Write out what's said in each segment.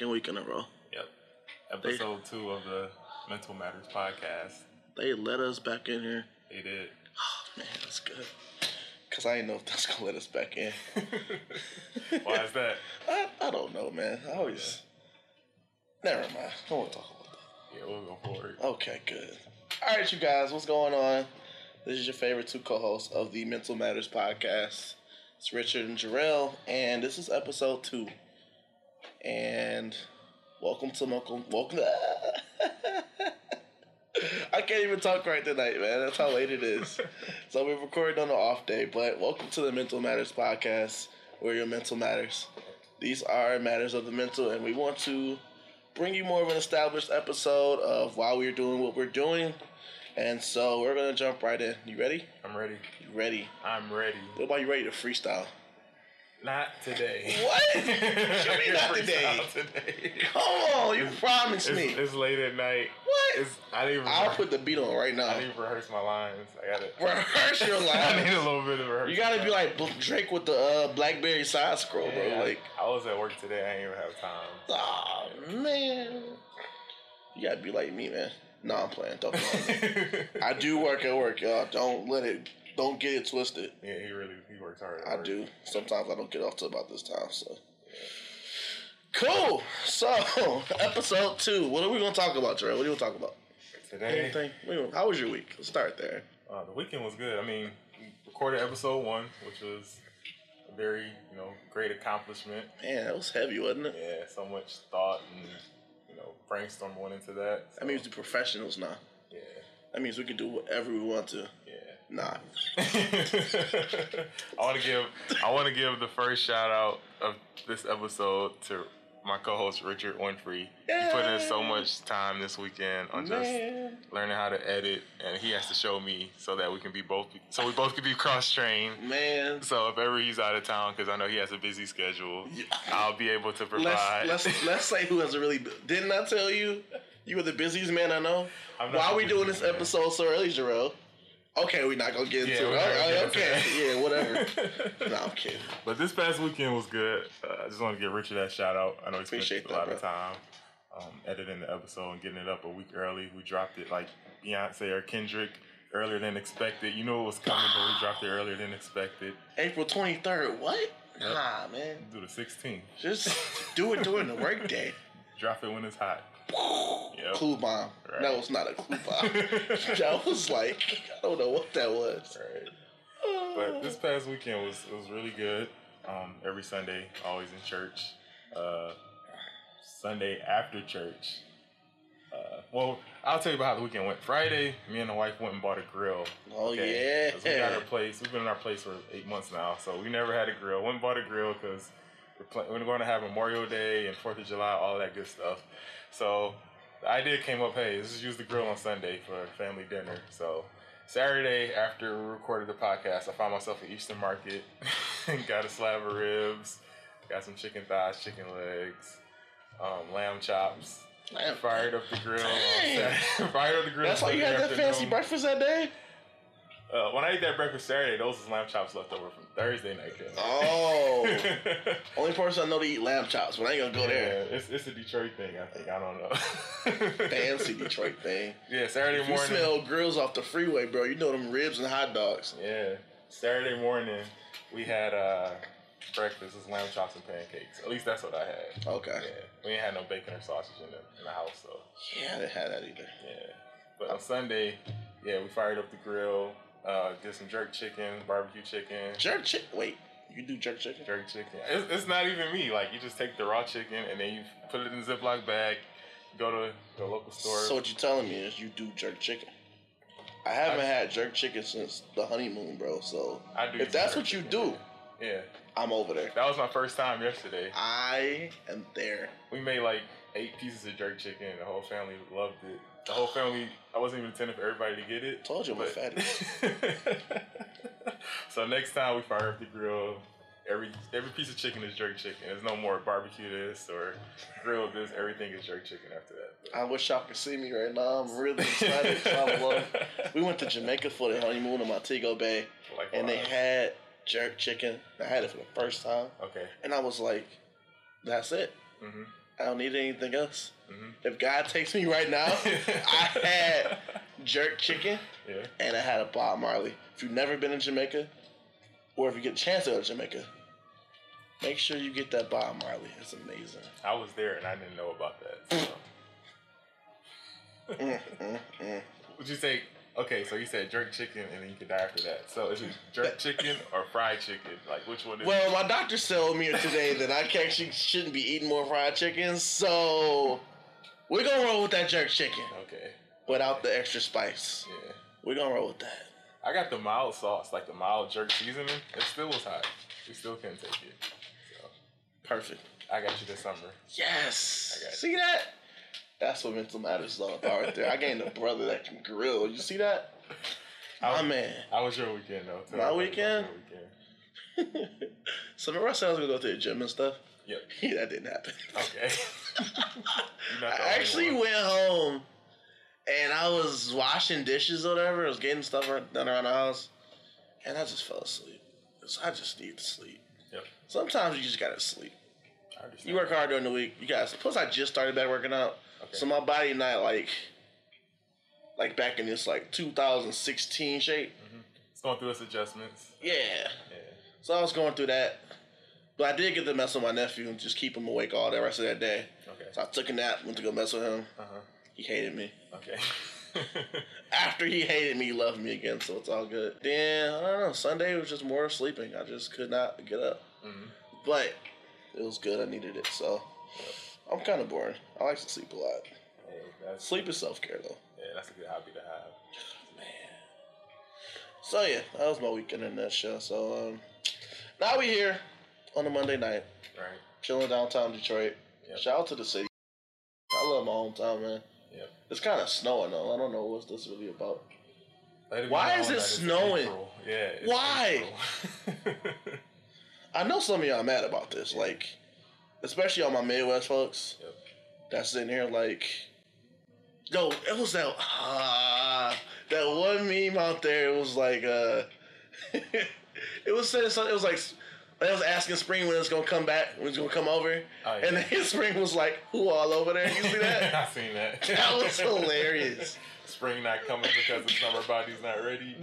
second week in a row. Yep. Episode two of the Mental Matters podcast. They let us back in here. They did. Oh, man, that's good. Cause I didn't know if that's gonna let us back in. Why is that? I, I don't know, man. I always. Never mind. I to talk about that. Yeah, we'll go forward. Okay, good. All right, you guys, what's going on? This is your favorite two co-hosts of the Mental Matters podcast. It's Richard and Jarrell, and this is episode two. And welcome to welcome welcome. I can't even talk right tonight, man. That's how late it is. so we're recording on an off day, but welcome to the Mental Matters podcast, where your mental matters. These are matters of the mental, and we want to bring you more of an established episode of why we're doing what we're doing. And so we're gonna jump right in. You ready? I'm ready. You ready? I'm ready. What about you ready to freestyle? Not today. What? You mean not today? Today. Come on, you promised It's, me. it's late at night. What? It's, I didn't even. I'll put the beat on right now. I didn't even rehearse my lines. I got it. Rehearse your lines. I need a little bit of rehearsal. You gotta be like Drake with the uh, BlackBerry side scroll, bro. Yeah, Like, I was at work today. I didn't even have time. oh man, you gotta be like me, man. No, I'm playing. Don't me. I do work at work, y'all. Don't let it. Don't get it twisted. Yeah, he really he works hard. I work. do. Sometimes I don't get off till about this time. So cool. So episode two. What are we gonna talk about, Trey? What are you gonna talk about? Today, Anything? How was your week? Let's start there. Uh, the weekend was good. I mean, we recorded episode one, which was a very, you know, great accomplishment. Man, that was heavy, wasn't it? Yeah, so much thought and, you know, brainstorm went into that. That means we're professionals now. yeah, That means we can do whatever we want to. Nah. I want to give I want to give the first shout out of this episode to my co-host Richard Winfrey. He put in so much time this weekend on just Man. learning how to edit, and he has to show me so that we can be both so we both can be cross trained. Man. So if ever he's out of town, because I know he has a busy schedule, Yeah. I'll be able to Let's provide. let's let's say who has a really. Didn't I tell you you were the busiest man I know? Why are we doing this man. episode so early, Jarrell? Okay, we're not gonna get into we're it. gonna Oh, into okay, yeah, whatever. no, I'm kidding. But this past weekend was good. Uh, I just want to give Richard that shout out. I know he spent Appreciate a lot bro. of time um, editing the episode and getting it up a week early. We dropped it like Beyonce or Kendrick earlier than expected. You know it was coming, but we dropped it earlier than expected. April 23rd. What? Yep. Nah, man. Do the 16th. Just do it during the workday. Drop it when it's hot. Yep. Clue bomb. Right. That was not a clue bomb. that was like I don't know what that was. Right. But this past weekend was was really good. Um, every Sunday, always in church. Uh, Sunday after church. Uh, well, I'll tell you about how the weekend went. Friday, me and the wife went and bought a grill. Oh 'Cause We got yeah. our place. We've been in our place for eight months now, so we never had a grill. Went and bought a grill because we're, pl- we're going to have Memorial Day and Fourth of July, all that good stuff. So the idea came up. Hey, let's just use the grill on Sunday for family dinner. So Saturday, after we recorded the podcast, I found myself at Eastern Market and got a slab of ribs, got some chicken thighs, chicken legs, um, lamb chops. Man, Fired up the grill. on Dang. Saturday- Fired up the grill. That's why you had that fancy breakfast that day. Uh, when I ate that breakfast Saturday, those was lamb chops left over from Thursday night. Kid. Oh, only person I know to eat lamb chops, but I ain't gonna go there. It's, it's a Detroit thing, I think. I don't know. Fancy Detroit thing. Yeah, Saturday If you morning. smell grills off the freeway, bro, you know them ribs and hot dogs. Yeah, Saturday morning we had uh, breakfast. It was lamb chops and pancakes. At least that's what I had. Okay. Yeah, we ain't had no bacon or sausage in the in the house, so Yeah, I didn't have that either. yeah. But on Sunday, yeah, we fired up the grill. Uh, did some jerk chicken, barbecue chicken. Jerk chicken. Wait, you do jerk chicken? jerk chicken. It's, it's not even me. Like you just take the raw chicken and then you put it in a Ziploc bag. Go to the local store. So what you telling me is you do jerk chicken? I haven't had jerk chicken since the honeymoon, bro. So I do. if that's what you chicken, do, yeah, I'm over there. that was my first time yesterday. I am there. We made like eight pieces of jerk chicken. The whole family loved it. The whole family. I wasn't even intending for everybody to get it. Told you I'm a but- fatty. so next time we fire up the grill, every every piece of chicken is jerk chicken. There's no more barbecue this or grill this. Everything is jerk chicken after that. I wish y'all could see me right now. I'm really excited. We went to Jamaica for the honeymoon in Montego Bay, Like, and they had jerk chicken. I had it for the first time, Okay. and I was like, That's it. Mm-hmm. I don't need anything else. Mhm. If God takes me right now, I had jerk chicken Yeah. and I had a Bob Marley. If you've never been in Jamaica, or if you get a chance to go to Jamaica, make sure you get that Bob Marley. It's amazing. I was there and I didn't know about that. So. Mm, mm, mm. Would you say? Okay, so you said jerk chicken and then you could die after that. So is it jerk chicken or fried chicken? Like which one is? Well, my doctor told me today that I actually shouldn't be eating more fried chicken, so we're gonna roll with that jerk chicken okay. without the extra spice. Yeah. We're gonna roll with that. I got the mild sauce, like the mild jerk seasoning. It still was hot. We still couldn't take it. So Perfect. I got you this summer. Yes. I. See that? That's what mental matters is all about right there. I gained a brother that can grill. You see that? How, My man. How was your weekend though? Tell My weekend? weekend. so remember I said I was gonna go to the gym and stuff? Yep. Yeah, that didn't happen. Okay. You're not the I actually one. went home and I was washing dishes or whatever. I was getting stuff done around the house, and I just fell asleep. So I just need to sleep. Yep. Sometimes you just gotta sleep. You work hard during the week. You guys. Plus, I just started back working out, Okay. so my body not like, like back in this like 2016 shape. Mm-hmm. It's going through its adjustments. Yeah. Yeah. So I was going through that, but I did get to mess with my nephew and just keep him awake all the rest of that day. Okay. So I took a nap, went to go mess with him. Uh huh. He hated me. Okay. After he hated me, he loved me again, so it's all good. Then I don't know. Sunday was just more sleeping. I just could not get up, mm-hmm. but it was good. I needed it, so I'm kind of boring. I like to sleep a lot. Hey, that's Sleep is self care though. yeah, that's a good hobby to have. Man. So yeah, that was my weekend in that show. So um, now we here on a Monday night, Right. chilling downtown Detroit. Yep. Shout out to the city. I love my hometown, man. Yep. It's kind of snowing though. I don't know what this really about. Why is it snowing? Yeah. Why? I know some of y'all mad about this, like, especially all my Midwest folks Yep. that's in here, like, yo, it was that ah that one meme out there. It was like, uh, it was saying something. It was like. I was asking Spring when it's gonna come back, when it's gonna come over, Oh, yeah. and then Spring was like, "Who all over there?" You see that? I seen that. that was hilarious. Spring not coming because the summer body's not ready.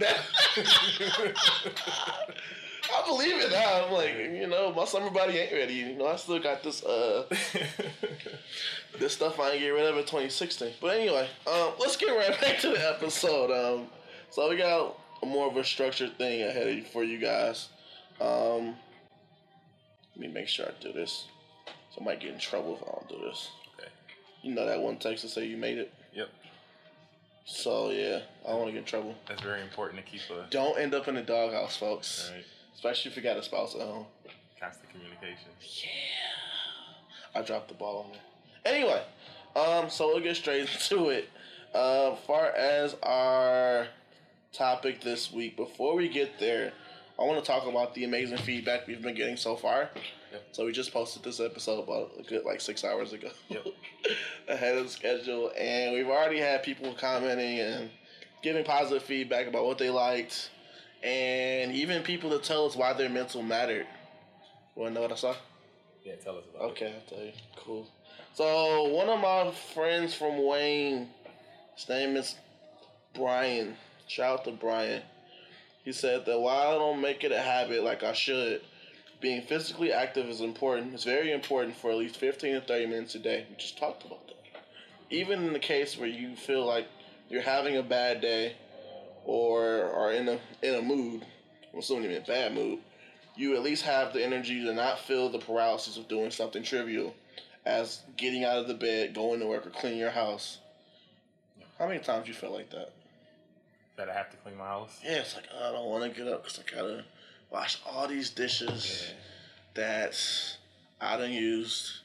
I believe it now. I'm like, you know, my summer body ain't ready. You know, I still got this uh this stuff I ain't get rid of in 2016. But anyway, um, let's get right back to the episode. Um, so we got more of a structured thing ahead of you for you guys. Um, let me make sure I do this. So I might get in trouble if I don't do this. okay. You know that one text to say you made it. Yep. So yeah, I don't want to get in trouble. That's very important to keep a Don't end up in the doghouse, folks. right, Especially if you got a spouse at home. constant communication. Yeah. I dropped the ball on there. Anyway, um, so we'll get straight into it. Uh, far as our topic this week, before we get there, I want to talk about the amazing feedback we've been getting so far. Yep. So we just posted this episode about a good like six hours ago, Yep. ahead of schedule, and we've already had people commenting and giving positive feedback about what they liked, and even people to tell us why their mental mattered. Want to know what I saw? Yeah, tell us about it. Okay, I'll tell you. Cool. So one of my friends from Wayne, his name is Brian. Shout out to Brian. He said that while I don't make it a habit like I should, being physically active is important. It's very important for at least 15 to 30 minutes a day. We just talked about that. Even in the case where you feel like you're having a bad day or are in a in a mood, well, still in a bad mood, you at least have the energy to not feel the paralysis of doing something trivial as getting out of the bed, going to work, or cleaning your house. How many times you felt like that? That I have to clean my house. Yeah, it's like oh, I don't want to get up because I gotta wash all these dishes Yeah. that I don't use.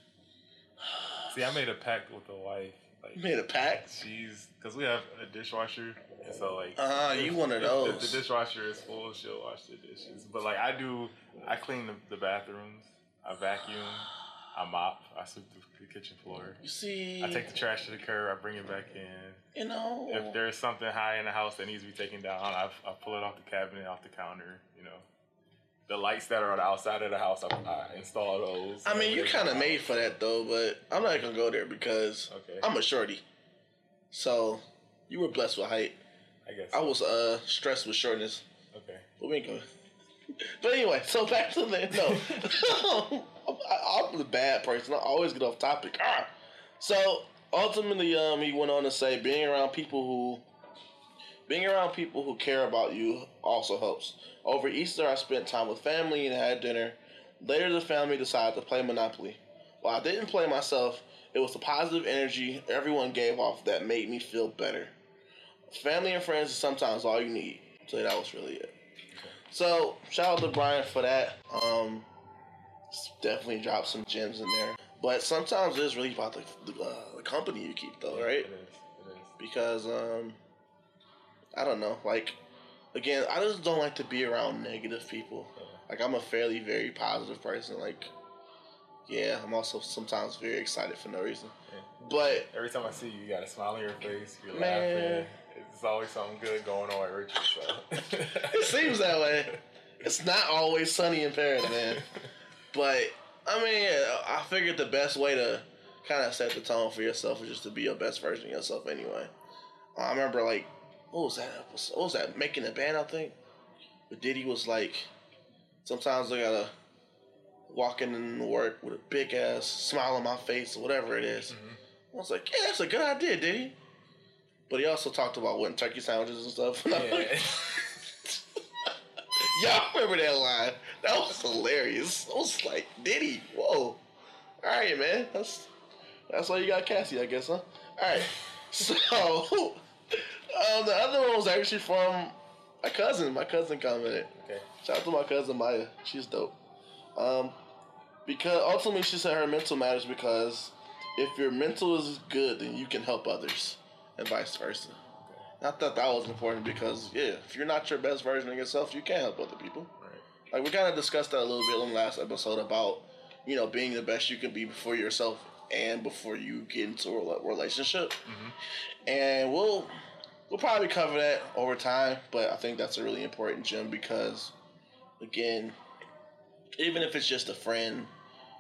See, I made a pact with the wife. Like made a pact. she's because we have a dishwasher, and so like Ah, you if- one of if- If the dishwasher is full, she'll wash the dishes. But like I do, I clean the, the bathrooms, I vacuum, I mop, I sweep the, kitchen floor. You see, I take the trash to the curb, I bring it back in. you know, If there's something high in the house that needs to be taken down, I, I pull it off the cabinet, off the counter, you know. the lights that are on the outside of the house, I, I install those. I mean, you're kind of made for that though, but I'm not gonna go there because Okay. I'm a shorty. So you were blessed with height. I guess. I was uh stressed with shortness. Okay. But we ain't going. But anyway, so back to the no. I'm the bad person. I always get off topic. Ah. So ultimately, um, he went on to say, being around people who, being around people who care about you also helps. Over Easter, I spent time with family and had dinner. Later, the family decided to play Monopoly. While I didn't play myself, it was the positive energy everyone gave off that made me feel better. Family and friends is sometimes all you need. So that was really it. So shout out to Brian for that. Um, definitely drop some gems in there. But sometimes it's really about the the, uh, the company you keep, though, right? It is. It is. Because um, I don't know. Like again, I just don't like to be around negative people. Like I'm a fairly very positive person. Like yeah, I'm also sometimes very excited for no reason. Yeah. But Every time I see you, you got a smile on your face. You're Man. laughing. It's always something good going on at Richard. So. it seems that way. It's not always sunny in Paris, man. But I mean, I figured the best way to kind of set the tone for yourself is just to be your best version of yourself. Anyway, I remember like, what was that? episode? What was that? Making a band, I think. But Diddy was like, sometimes I gotta walk in and work with a big ass smile on my face or whatever it is. Mm-hmm. I was like, yeah, that's a good idea, Diddy. But he also talked about wanting turkey sandwiches and stuff. And yeah. like, Y'all remember that line? That was hilarious. I was like, Diddy, whoa. All right, man. That's that's why you got Cassie, I guess, huh? All right. So, um, the other one was actually from my cousin. My cousin commented. Okay. Shout out to my cousin Maya. She's dope. Um, because ultimately she said her mental matters because if your mental is good, then you can help others, and vice versa. I thought that was important because yeah, if you're not your best version of yourself, you can't help other people. Like we kind of discussed that a little bit in the last episode about you know being the best you can be before yourself and before you get into a rela- relationship. Mm-hmm. And we'll we'll probably cover that over time, but I think that's a really important gem because again, even if it's just a friend,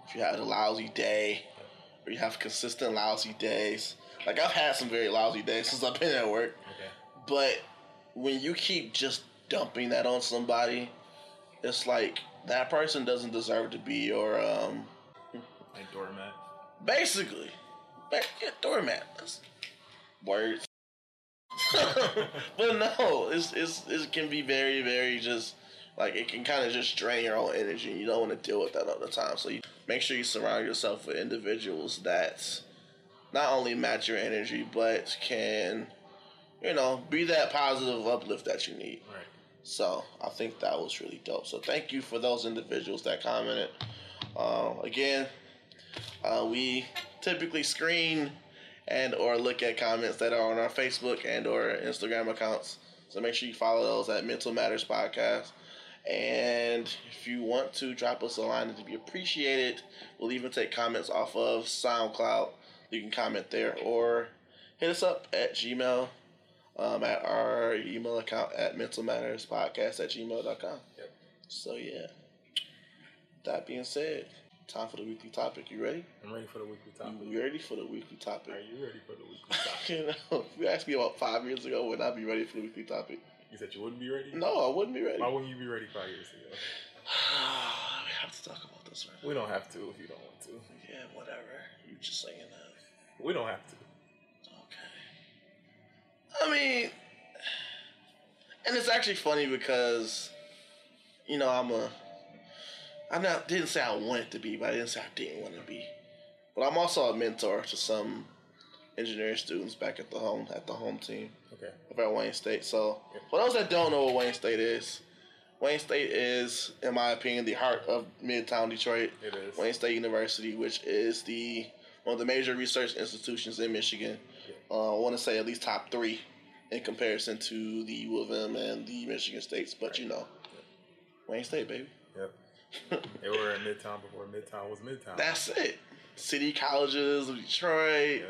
if you had a lousy day or you have consistent lousy days, like I've had some very lousy days since I've been at work. Okay. But when you keep just dumping that on somebody, it's like that person doesn't deserve to be your um Like doormat. basically yeah, doormat. That's words. but no, it's, it's it can be very very just like it can kind of just drain your own energy. You don't want to deal with that all the time. So you make sure you surround yourself with individuals that not only match your energy but can you know be that positive uplift that you need. Right. So I think that was really dope. So thank you for those individuals that commented. Uh, again, uh, we typically screen and or look at comments that are on our Facebook and or Instagram accounts. So make sure you follow those at Mental Matters Podcast. And if you want to drop us a line, it'd be appreciated. We'll even take comments off of SoundCloud. You can comment there or hit us up at Gmail um, at our email account at mentalmatterspodcast at gmail.com. Yep. So, yeah. That being said, time for the weekly topic. You ready? I'm ready for the weekly topic. You ready for the weekly topic? Are you ready for the weekly topic? You know, if you asked me about five years ago, would I be ready for the weekly topic? You said you wouldn't be ready? No, I wouldn't be ready. Why wouldn't you be ready five years ago? we have to talk about this right We don't have to if you don't want to. Yeah, whatever. You're just saying that. We don't have to. I mean, and it's actually funny because, you know, I'm a. I not didn't say I wanted to be, but I didn't say I didn't want to be. But I'm also a mentor to some engineering students back at the home at the home team Okay. over at Wayne State. So for those that don't know what Wayne State is, Wayne State is, in my opinion, the heart of Midtown Detroit. It is. Wayne State University, which is the one of the major research institutions in Michigan. Uh, I want to say at least top three in comparison to the U of M and the Michigan States. But you know, Wayne State, baby. Yep. they were in Midtown before Midtown was Midtown. That's it. City colleges of Detroit,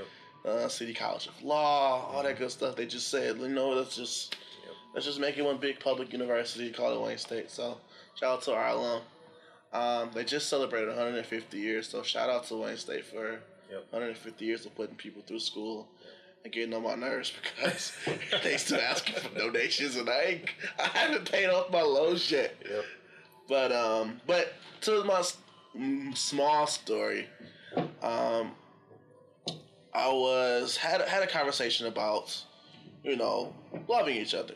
Yep. uh, City College of Law, all that good stuff. They just said, you know, let's just Yep. let's just make it one big public university, call it Wayne State. So Shout out to our alum. Um, they just celebrated 150 years, so shout out to Wayne State for Yep. 150 years of putting people through school getting on my nerves because they still asking for donations, and I ain't, I haven't paid off my loans yet. Yep. But um, but to my mm, small story, um, I was had had a conversation about you know loving each other.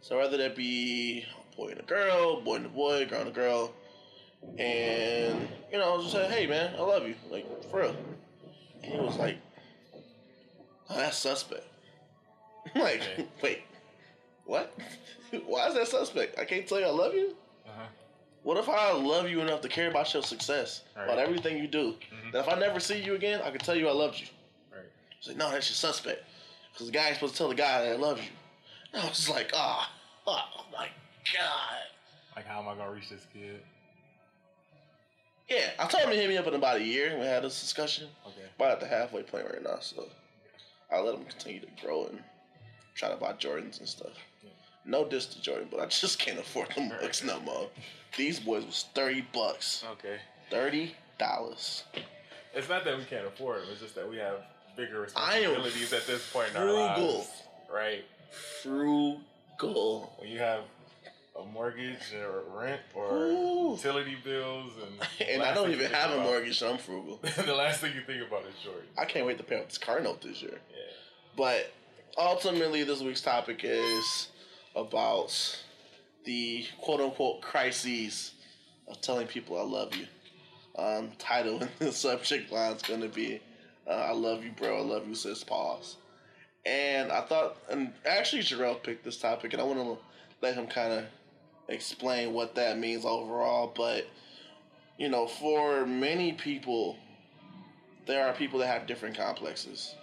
So whether that be a boy and a girl, boy and a boy, girl and a girl, and you know I just say, hey man, I love you, like for real. And he was like, oh, that's suspect. I'm like, Okay. wait, what? Why is that suspect? I can't tell you I love you. Uh-huh. What if I love you enough to care about your success, Right. about everything you do? Mhm. That if I never see you again, I can tell you I loved you. Right. It's like, no, that's your suspect. Because the guy ain't supposed to tell the guy that I love you. And I was just like, ah, oh, my God. Like, how am I gonna reach this kid? Yeah, I told him to hit me up in about a year. We had this discussion. Okay. About at the halfway point right now, so I'll let them continue to grow and try to buy Jordans and stuff. No diss to Jordan, but I just can't afford them bucks no more. These boys was 30 bucks. Okay. $30. It's not that we can't afford them. It's just that we have bigger I responsibilities at this point in our frugal. lives. Right. Frugal. When you have a mortgage or rent or Ooh. utility bills and And I don't even have a mortgage, so I'm frugal. the last thing you think about is Jordan. I can't wait to pay off this car note this year. Yeah. But ultimately, this week's topic is about the quote unquote crises of telling people I love you. Um, title and the subject line is going to be uh, I love you, bro. I love you, sis. Pause. And I thought, and actually, Jarrell picked this topic, and I want to let him kind of explain what that means overall. But, you know, for many people, there are people that have different complexes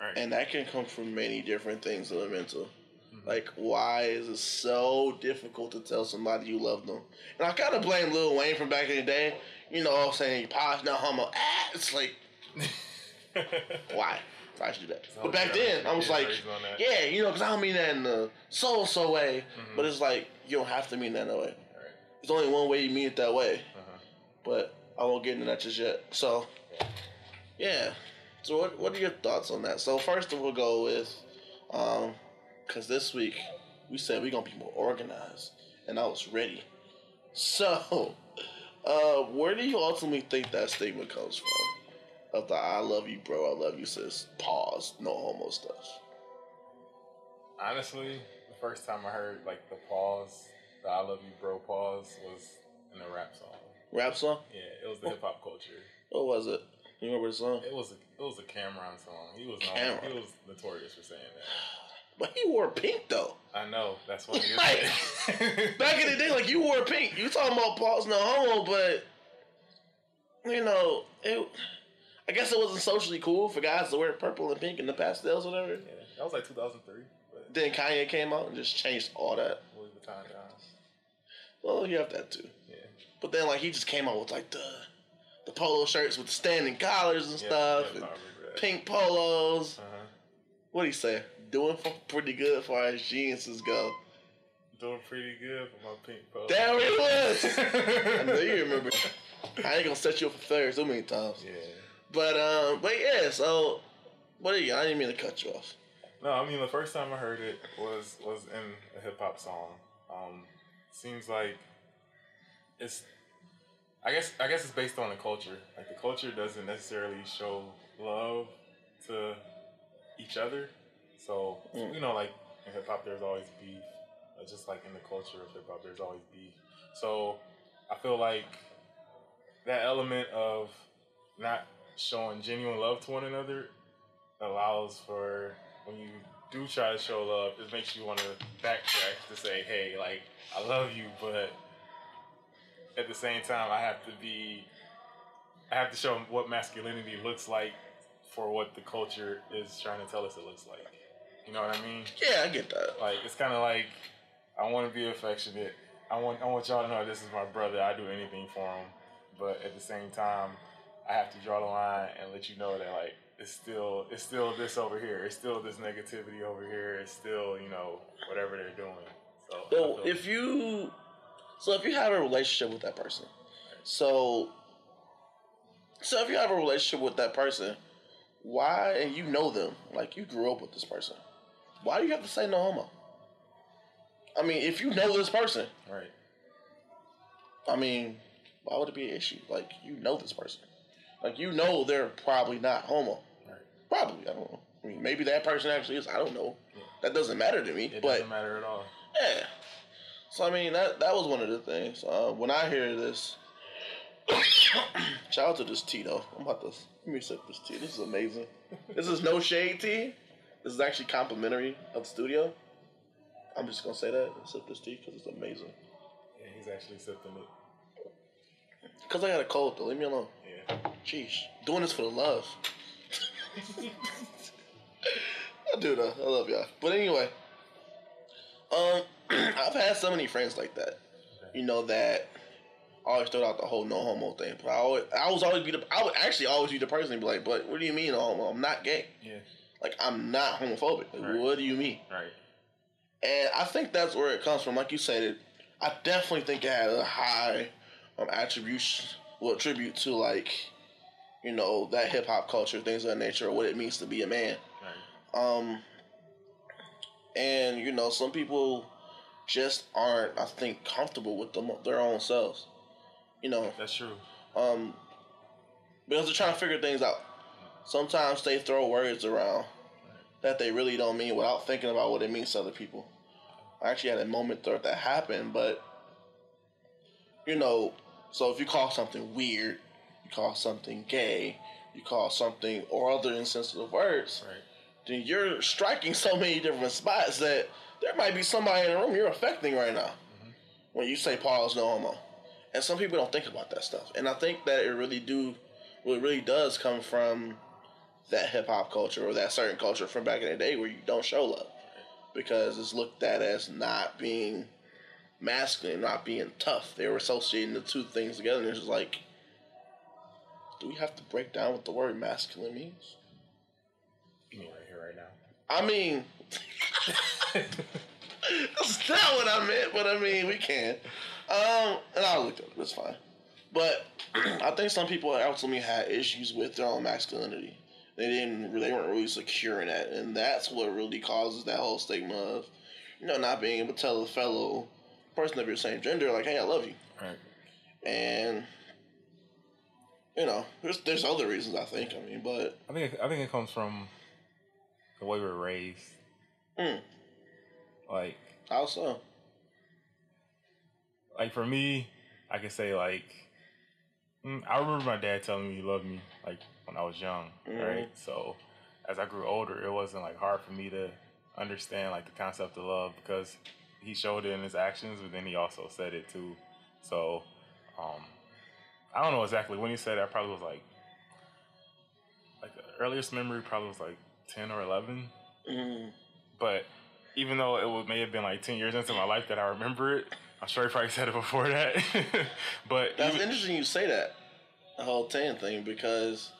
Right. and that can come from many different things in the mental. Mhm. Like, why is it so difficult to tell somebody you love them? And I kind of blame Lil Wayne from back in the day. You know, saying pause, no homo. Ah, it's like, why? Why should do that? So But back yeah, then, I was yeah, like, raised on that. yeah, you know, because I don't mean that in the so so way. Mhm. But it's like you don't have to mean that in that way. Right. There's only one way you mean it that way. Uh-huh. But I won't get into that just yet. So, yeah. So, what, what are your thoughts on that? So, first, we'll go with, um, because this week we said we're going to be more organized, and I was ready. So, uh, where do you ultimately think that statement comes from? Of the I love you, bro, I love you, sis, pause, no homo stuff. Honestly, the first time I heard like the pause, the "I love you, bro" pause was in a rap song. Rap song? Yeah, it was the oh. hip hop culture. What was it? You remember the song? It was a it was a Cam'ron song. He was known, he was notorious for saying that. But he wore pink, though. I know that's what he Like. Back in the day, like you wore pink. You talking about pause no homo, but you know, it. I guess it wasn't socially cool for guys to wear purple and pink and the pastels, or whatever. yeah, that was like 2003. But Then Kanye came out and just changed all that. Louis Vuitton guys. Well, you have that too. Yeah. But then, like, he just came out with like the the polo shirts with the standing collars and Yeah, stuff, yeah, and I remember that. pink polos. Uh-huh. What do you say? Doing f- pretty good for our as jeans go. Doing pretty good for my pink polo. There it was. I know you remember. I ain't gonna set you up for third so many times. Yeah. But um, but yeah. So, what are you? I didn't mean to cut you off. No, I mean the first time I heard it was was in a hip hop song. Um, seems like it's. I guess I guess it's based on the culture. Like the culture doesn't necessarily show love to each other. So Mm. you know, like in hip hop, there's always beef. Just like in the culture of hip hop, there's always beef. So I feel like that element of not showing genuine love to one another allows for when you do try to show love, it makes you want to backtrack to say, hey, like, I love you, but at the same time, I have to be, I have to show what masculinity looks like for what the culture is trying to tell us it looks like. You know what I mean? Yeah, I get that. Like, it's kind of like, I want to be affectionate. I want, I want y'all to know this is my brother. I do anything for him. But at the same time, I have to draw the line and let you know that like it's still it's still this over here. It's still this negativity over here. It's still you know whatever they're doing. So feel- if you So if you have a relationship with that person, so so if you have a relationship with that person, why and you know them, like you grew up with this person, why do you have to say no homo? I mean, if you know this person, Right. I mean, why would it be an issue? Like you know this person, like you know they're probably not homo. Right. Probably, I don't know. I mean, maybe that person actually is. I don't know. That doesn't matter to me. It but doesn't matter at all. yeah. So I mean, that that was one of the things. Uh, when I hear this, shout out to this tea though. I'm about to let me sip this tea. This is amazing. this is no shade tea. This is actually complimentary of the studio. I'm just gonna say that. Sip this tea because it's amazing. Yeah, he's actually sipping it. Cause I got a cold though. Leave me alone. Jeez, doing this for the love. I do though. I love y'all. But anyway, um, I've had so many friends like that. You know that always throw out the whole no homo thing. But I always, I was always be the, I would actually always be the person to be like, but what do you mean no homo? I'm not gay. Yeah. Like I'm not homophobic. Like, Right. What do you mean? Right. And I think that's where it comes from. Like you said, it. I definitely think it had a high um, attribution, well, attribute to like, you know, that hip hop culture, things of that nature, or what it means to be a man. Right. Um, and you know, some people just aren't, I think, comfortable with them, their own selves. You know, That's true. um, because they're trying to figure things out. Sometimes they throw words around that they really don't mean without thinking about what it means to other people. I actually had a moment that happened, but you know, so if you call something weird, you call something gay, you call something or other insensitive words, Right. then you're striking so many different spots that there might be somebody in the room you're affecting right now mm-hmm. when you say pause no homo. And some people don't think about that stuff. And I think that it really do well, it really does come from that hip hop culture or that certain culture from back in the day where you don't show love. Because it's looked at as not being masculine, not being tough. They were associating the two things together and it's just like do we have to break down what the word masculine means? You mean right here, right now. I mean, that's not what I meant, but I mean, we can. Um, and I looked it, it's fine. But I think some people ultimately had issues with their own masculinity. They didn't, they weren't really secure in that, and that's what really causes that whole stigma of, you know, not being able to tell a fellow person of your same gender, like, hey, I love you, Right. and you know, there's there's other reasons I think. I mean, but I think it, I think it comes from the way we were raised. mm, Like how so? like for me, I can say like mm, I remember my dad telling me he loved me like when I was young, Mhm. right? So as I grew older, it wasn't like hard for me to understand like the concept of love because he showed it in his actions, but then he also said it too. So um, I don't know exactly when he said it. I probably was like like the earliest memory probably was like ten or eleven. Mm, But even though it would, may have been like ten years into my life that I remember it, I'm sure he probably said it before that. but That's even- interesting you say that, the whole tan thing, because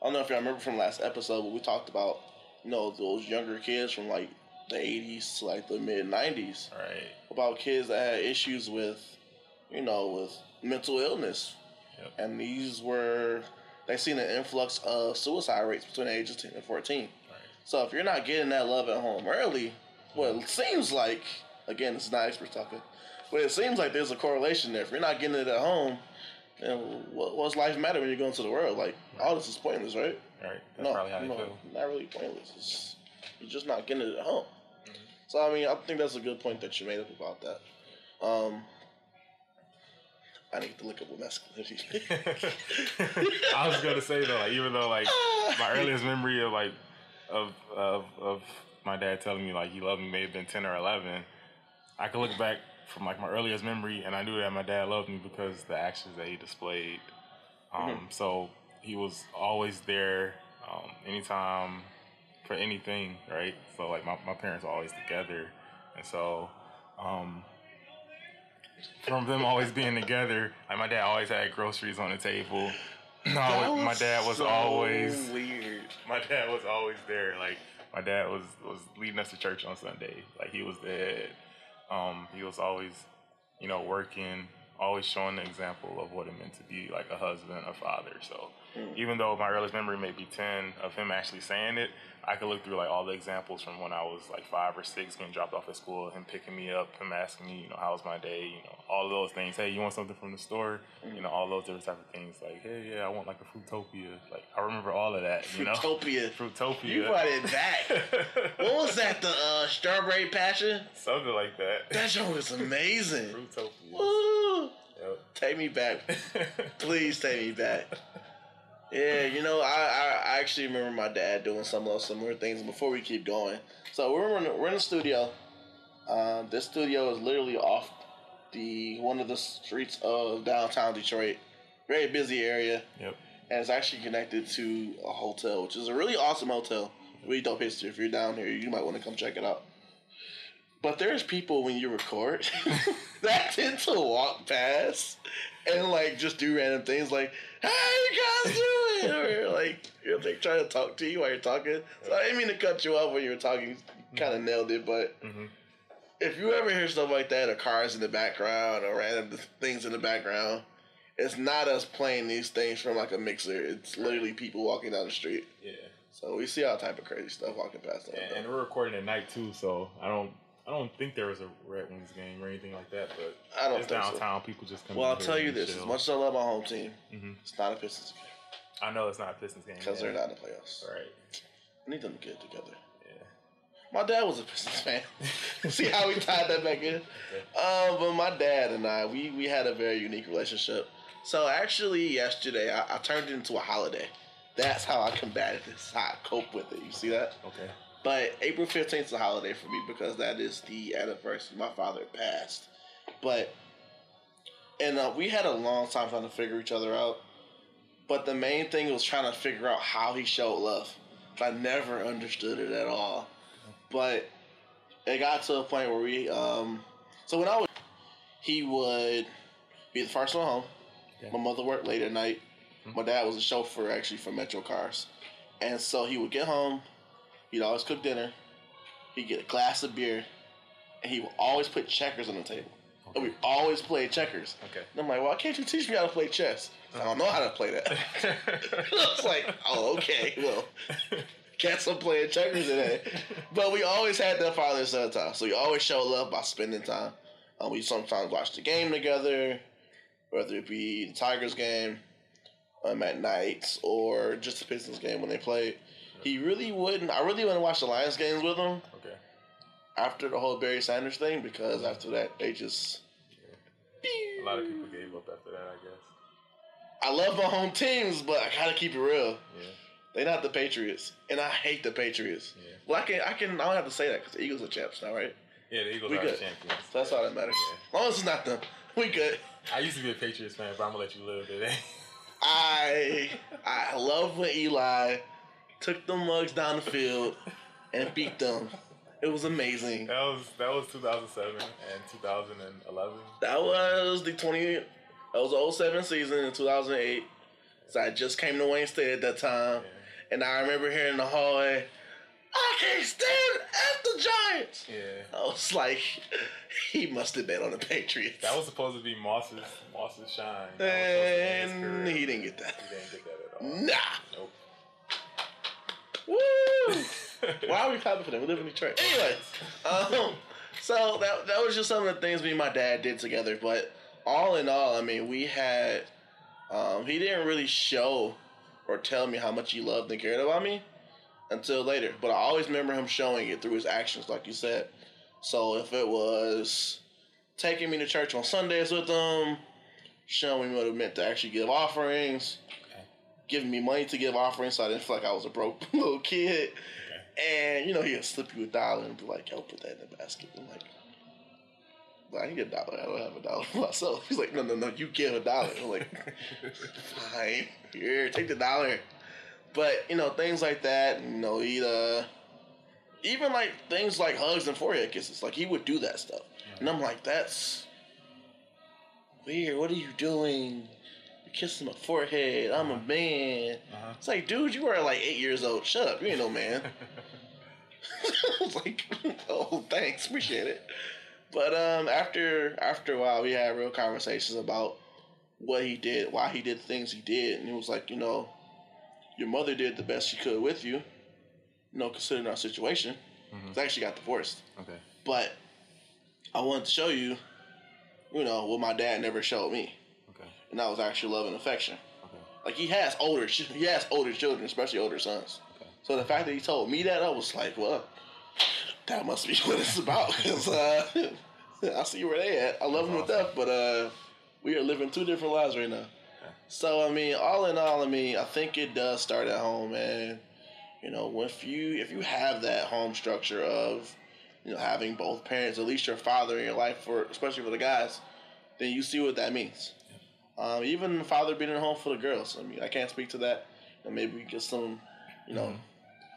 I don't know if y'all remember from last episode, but we talked about, you know, those younger kids from like the 80s to like the mid 90s, right, about kids that had issues with, you know, with mental illness. Yep. And these were, they seen an influx of suicide rates between the ages 10 and 14. right, So if you're not getting that love at home early, well, it seems like again, it's not expert talking, but it seems like there's a correlation there. If you're not getting it at home, then what, what's life matter when you're going to the world? Like all this is pointless, right? right. That's no, probably how they no, feel. not really pointless. It's, you're just not getting it at home. So I mean, I think that's a good point that you made up about that. Um, I need to look up what masculinity. I was gonna say though, like even though like my earliest memory of like of of of my dad telling me like he loved me may have been ten or eleven, I could look back from like my earliest memory and I knew that my dad loved me because the actions that he displayed. Um, so he was always there, um, anytime for anything, right? So like my, my parents were always together, and so um, from them always being together, like my dad always had groceries on the table. Always- my dad was so always weird. my dad was always there. Like my dad was was leading us to church on Sunday. Like he was there. Um, he was always you know, working, always showing the example of what it meant to be like a husband, a father. So Mm. even though my earliest memory may be 10 of him actually saying it, I could look through like all the examples from when I was like five or six getting dropped off at school, him picking me up, him asking me, you know, how was my day, you know, all of those things. Hey, you want something from the store? You know, all those different type of things. Like, hey, yeah, I want like a Fruitopia. Like, I remember all of that, you know? Fruitopia. Fruitopia. You brought it back. what was that? The uh, strawberry passion? Something like that. That joke was amazing. Fruitopia. Woo! Yep. Take me back. Please take me back. Yeah, you know, I, I, I actually remember my dad doing some of those similar things. Before we keep going, so we're in, we're in the studio. Um, this studio is literally off the one of the streets of downtown Detroit. Very busy area, Yep. and it's actually connected to a hotel, which is a really awesome hotel. Really dope history. If you're down here, you might want to come check it out. But there's people when you record that tend to walk past and like just do random things like, "How you guys doing?" or like you're like trying to talk to you while you're talking. So I didn't mean to cut you off when you were talking. Kind of nailed it, but hmm if you ever hear stuff like that, or cars in the background, or random things in the background, it's not us playing these things from like a mixer. It's literally people walking down the street. Yeah. So we see all type of crazy stuff walking past. And, and we're recording at night too, so I don't. I don't think there was a Red Wings game or anything like that, but I don't it's think so. downtown. People just come. Well, I'll tell you this: chill. as much as I love my home team, Mhm. it's not a Pistons game I know it's not a Pistons game because they're not in the playoffs. Right. I need them to get together. Yeah. My dad was a Pistons fan. See how we tied that back in? Um, but my dad and I, we, we had a very unique relationship. So actually, yesterday I, I turned it into a holiday. That's how I combated this. How I cope with it. You see that? Okay. But April fifteenth is a holiday for me because that is the anniversary my father passed. But and uh, we had a long time trying to figure each other out. But the main thing was trying to figure out how he showed love. I never understood it at all. But it got to a point where we um so when I was he would be the first one home. Okay. My mother worked late at night. My dad was a chauffeur actually for Metro Cars. And so he would get home, he'd always cook dinner, he'd get a glass of beer, and he would always put checkers on the table. And we always played checkers. Okay. And I'm like, why can't you teach me how to play chess? I don't know how to play that. I was like, oh, okay, well, guess I'm playing checkers today. But we always had that father son time. So we always show love by spending time. Um, we sometimes watch the game together, whether it be the Tigers game um, at nights or just the Pistons game when they played. He really wouldn't. I really wouldn't watch the Lions games with him okay. after the whole Barry Sanders thing because after that they just. A lot of people gave up after that, I guess. I love my home teams, but I gotta keep it real. Yeah. They're not the Patriots, and I hate the Patriots. Yeah. Well, I can, I can, I don't have to say that because the Eagles are champs now, right? Yeah, the Eagles We are good. champions. So that's all that matters. As long as it's not them, we good. I used to be a Patriots fan, but I'm gonna let you live today. I, I love when Eli took the mugs down the field and beat them. It was amazing. that was that was 2007 and 2011. That was the twenty. That was the 07 season in two thousand eight. So I just came to Wayne State at that time, and I remember hearing in the hallway, "I can't stand F the Giants." Yeah. I was like, he must have been on the Patriots. That was supposed to be Moss's Moss's shine. That was supposed to be his and he didn't get that. He didn't get that at all. Nah. Why are we clapping for them? We live in Detroit. Anyway, um, so that that was just some of the things me and my dad did together. But all in all, I mean, we had. Um, he didn't really show or tell me how much he loved and cared about me until later. But I always remember him showing it through his actions, like you said. So if it was taking me to church on Sundays with him, showing me what it meant to actually give offerings, giving me money to give offerings so I didn't feel like I was a broke little kid. And, you know, he'll slip you a dollar and be like, yo, put that in the basket. I'm like, "Well, I get a dollar. I don't have a dollar for myself. He's like, no, no, no, you give a dollar. I'm like, fine. Here, take the dollar. But, you know, things like that, you know, he'd, uh, even like things like hugs and forehead kisses, like he would do that stuff. And I'm like, that's weird. What are you doing? Kissing my forehead. I'm a man. Uh-huh. It's like, dude, you were like eight years old. Shut up. You ain't no man. I was like, oh, thanks. Appreciate it. But um, after after a while, we had real conversations about what he did, why he did things he did, and he was like, you know, your mother did the best she could with you, you know, considering our situation. Mhm. They actually got divorced, Okay. but I wanted to show you, you know, what my dad never showed me. And that was actually love and affection. Okay. Like he has older, he has older children, especially older sons. Okay. So the fact that he told me that, I was like, well, that must be what it's about. Cause uh, I see where they at. I love them to death, but uh, we are living two different lives right now. So I mean, all in all, I mean, I think it does start at home, man. You know, if you if you have that home structure of, you know, having both parents, at least your father in your life, for especially for the guys, then you see what that means. Um, even father being at home for the girls. I mean, I can't speak to that. And maybe we get some, you know, Mhm.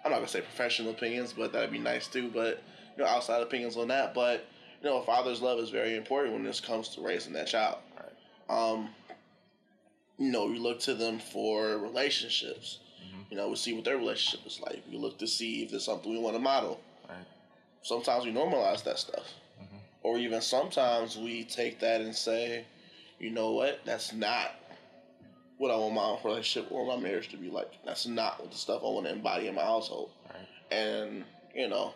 I'm not gonna say professional opinions, but that'd be nice too. But you know, outside opinions on that. But you know, a father's love is very important when this comes to raising that child. Right. Um, you know, we look to them for relationships. Mhm. You know, we see what their relationship is like. We look to see if there's something we want to model. Right. Sometimes we normalize that stuff, Mhm. or even sometimes we take that and say, you know what, that's not what I want my relationship or my marriage to be like. That's not what the stuff I want to embody in my household Right. and you know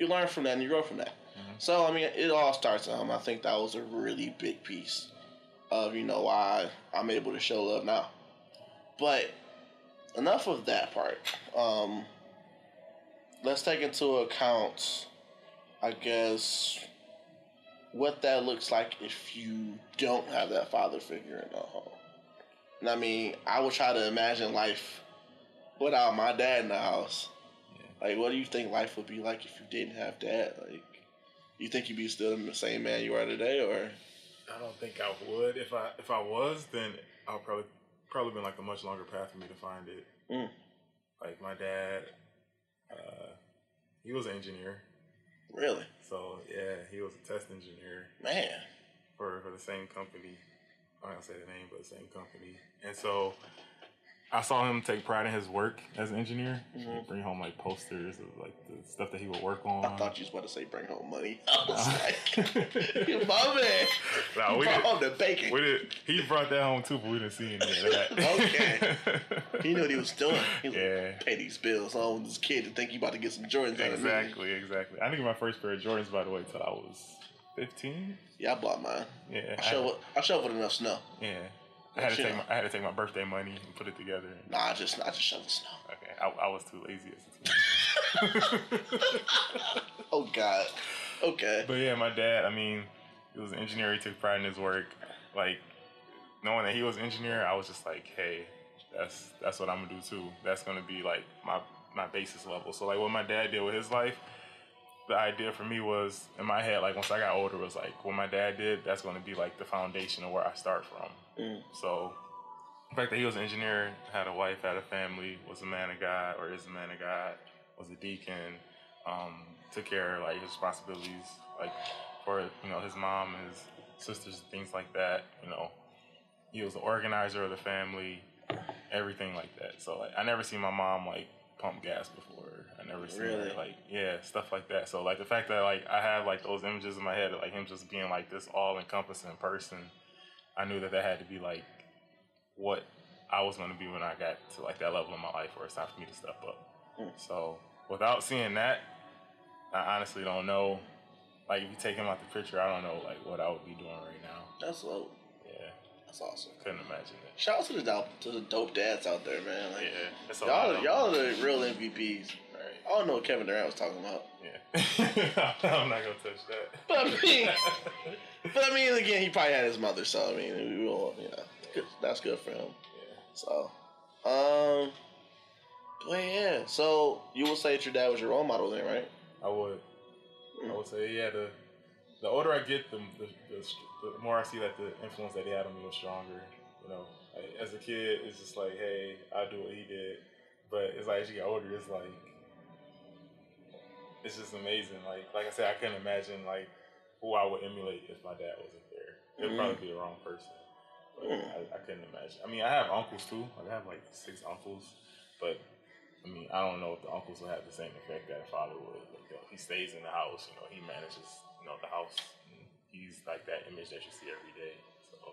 you learn from that and you grow from that Mhm. so i mean it all starts at home i think that was a really big piece of you know why i'm able to show love now but enough of that part um let's take into account i guess what that looks like if you don't have that father figure in the home and i mean i would try to imagine life without my dad in the house Yeah. like, what do you think life would be like if you didn't have dad? Like, you think you'd be still the same man you are today, or I don't think I would. If I if I was, then I'll probably probably been like a much longer path for me to find it. Mm. Like my dad, uh, he was an engineer, really, so yeah, he was a test engineer man? for for the same company. I'm not gonna say the name, but the same company. And so I saw him take pride in his work as an engineer. Mhm. He'd bring home like posters of like the stuff that he would work on. I thought you was about to say bring home money. I was Uh, like, my man, he we brought home the bacon. We did. He brought that home too, but we didn't see any of that. Okay. He knew what he was doing. He was Yeah. like, pay these bills. I don't this kid to think you about to get some Jordans out of me. Exactly, exactly. I didn't my first pair of Jordans, by the way, till I was 15. Yeah, I bought mine. Yeah. I I- shoveled, I shoveled enough snow. yeah. I had to take my I had to take my birthday money and put it together. Nah, I just, I just shoveled snow. okay, I, I was too lazy as a teenager. Oh God. Okay. but yeah, my dad. I mean, he was an engineer. He took pride in his work. Like knowing that he was an engineer, I was just like, hey, that's that's what I'm gonna do too. That's gonna be like my my basis level. So like what my dad did with his life, the idea for me was in my head, like once I got older, was like what my dad did, that's gonna be like the foundation of where I start from. Mm. So the fact that he was an engineer, had a wife, had a family, was a man of God, or is a man of God, was a deacon, um, took care of like his responsibilities, like for you know his mom, his sisters, things like that. You know, he was the organizer of the family, everything like that. So like I never seen my mom like pump gas before. I never seen Really? like yeah stuff like that. So like the fact that like I have like those images in my head of like him just being like this all encompassing person, I knew that that had to be like what I was going to be when I got to like that level in my life where it's time for me to step up. Mm. So without seeing that, I honestly don't know. Like if you take him out the picture, I don't know like what I would be doing right now. That's low. That's awesome. couldn't imagine it. Shout out to the dope, to the dope dads out there, man. Like, Yeah, a y'all, of y'all are the real MVPs. Right. I don't know what Kevin Durant was talking about, Yeah, I'm not gonna touch that. but I mean, but I mean, again, he probably had his mother, so I mean, we will, you know, good, that's good for him. yeah. So, um, but yeah, so you would say that your dad was your role model then, right? I would. I would say, yeah. The the older I get, the the, the, the more I see that the influence that he had on me was stronger. You know, like, as a kid, it's just like, hey, I do what he did. But it's like as you get older, it's like it's just amazing. Like like I said, I couldn't imagine like who I would emulate if my dad wasn't there. It'd Mhm. probably be the wrong person. But Mm. I, I couldn't imagine. I mean, I have uncles too. Like I have like six uncles, but I mean, I don't know if the uncles will have the same effect that a father would. Like, you know, he stays in the house. You know, he manages. You know, the house he's like that image that you see every day. So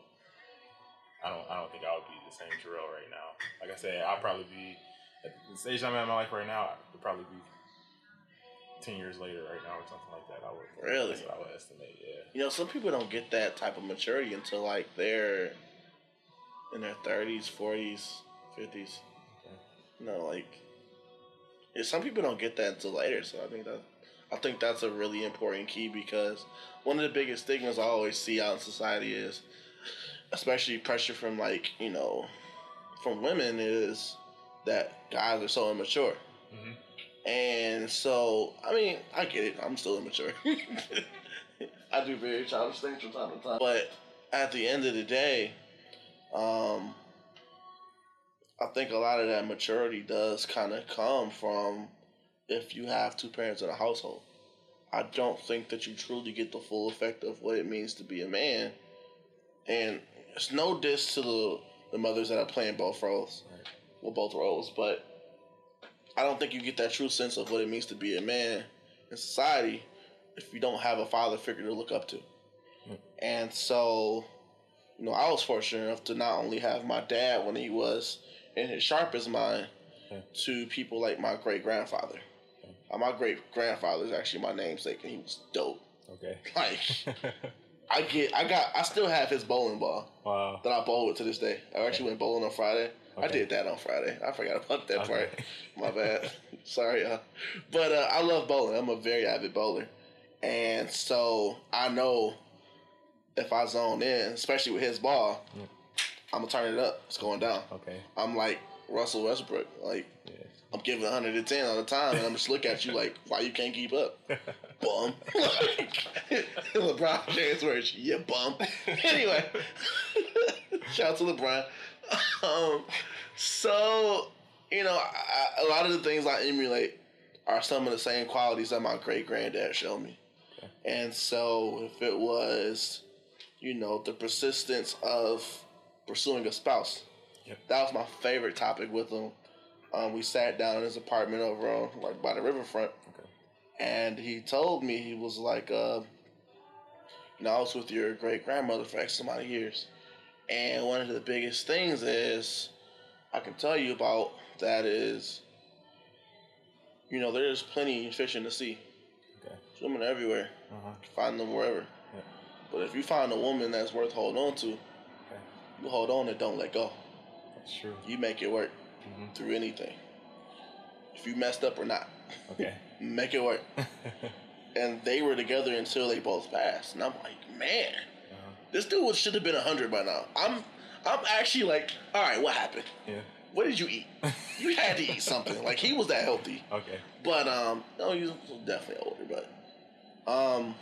I don't I don't think I would be the same Jarrell right now. Like I said, I'll probably be at the stage I'm at in my life right now. I would probably be ten years later right now or something like that. I would Really? That's what I would estimate. Yeah. You know, some people don't get that type of maturity until like they're in their thirties, forties, fifties. You know, like some people don't get that until later. So I think that I think that's a really important key because one of the biggest stigmas I always see out in society is, especially pressure from like you know, from women is that guys are so immature. hmm And so, I mean, I get it. I'm still immature. I do very childish things from time to time. But at the end of the day, um, I think a lot of that maturity does kind of come from if you have two parents in a household. I don't think that you truly get the full effect of what it means to be a man. And it's no diss to the, the mothers that are playing both roles, Right. well, both roles, but I don't think you get that true sense of what it means to be a man in society if you don't have a father figure to look up to. Mm. And so, you know, I was fortunate enough to not only have my dad when he was in his sharpest mind, to people like my great grandfather. Uh, my great grandfather is actually my namesake, and he was dope. Okay. Like, I get, I got, I still have his bowling ball wow. that I bowl with to this day. I actually went bowling on Friday. I did that on Friday. I forgot about that Okay. part. My bad. Sorry, y'all. But uh, I love bowling. I'm a very avid bowler, and so I know if I zone in, especially with his ball. I'm gonna turn it up. It's going down. Okay. I'm like Russell Westbrook. Like Yeah. I'm giving 110 all the time, and I'm just look at you like, why you can't keep up, bum? like LeBron James words, yeah, bum. Anyway, shout out to LeBron. Um, so you know, I, a lot of the things I emulate are some of the same qualities that my great granddad showed me, Okay. and so if it was, you know, the persistence of pursuing a spouse. Yep. That was my favorite topic with him. Um, we sat down in his apartment over on like by the riverfront, Okay. and he told me he was like, uh, you know, I was with your great grandmother for X amount of years, and one of the biggest things is I can tell you about that is, you know, there's plenty of fish in the sea, Okay. swimming everywhere, Uh huh. find them wherever. Yeah. But if you find a woman that's worth holding on to, Okay. you hold on and don't let go. That's true. You make it work hmm through anything. If you messed up or not, Okay. make it work. And they were together until they both passed. And I'm like, man, uh-huh. this dude should have been hundred by now. I'm, I'm actually like, all right, what happened? Yeah. What did you eat? You had to eat something. Like he was that healthy. Okay. But um, no, he was definitely older. But um,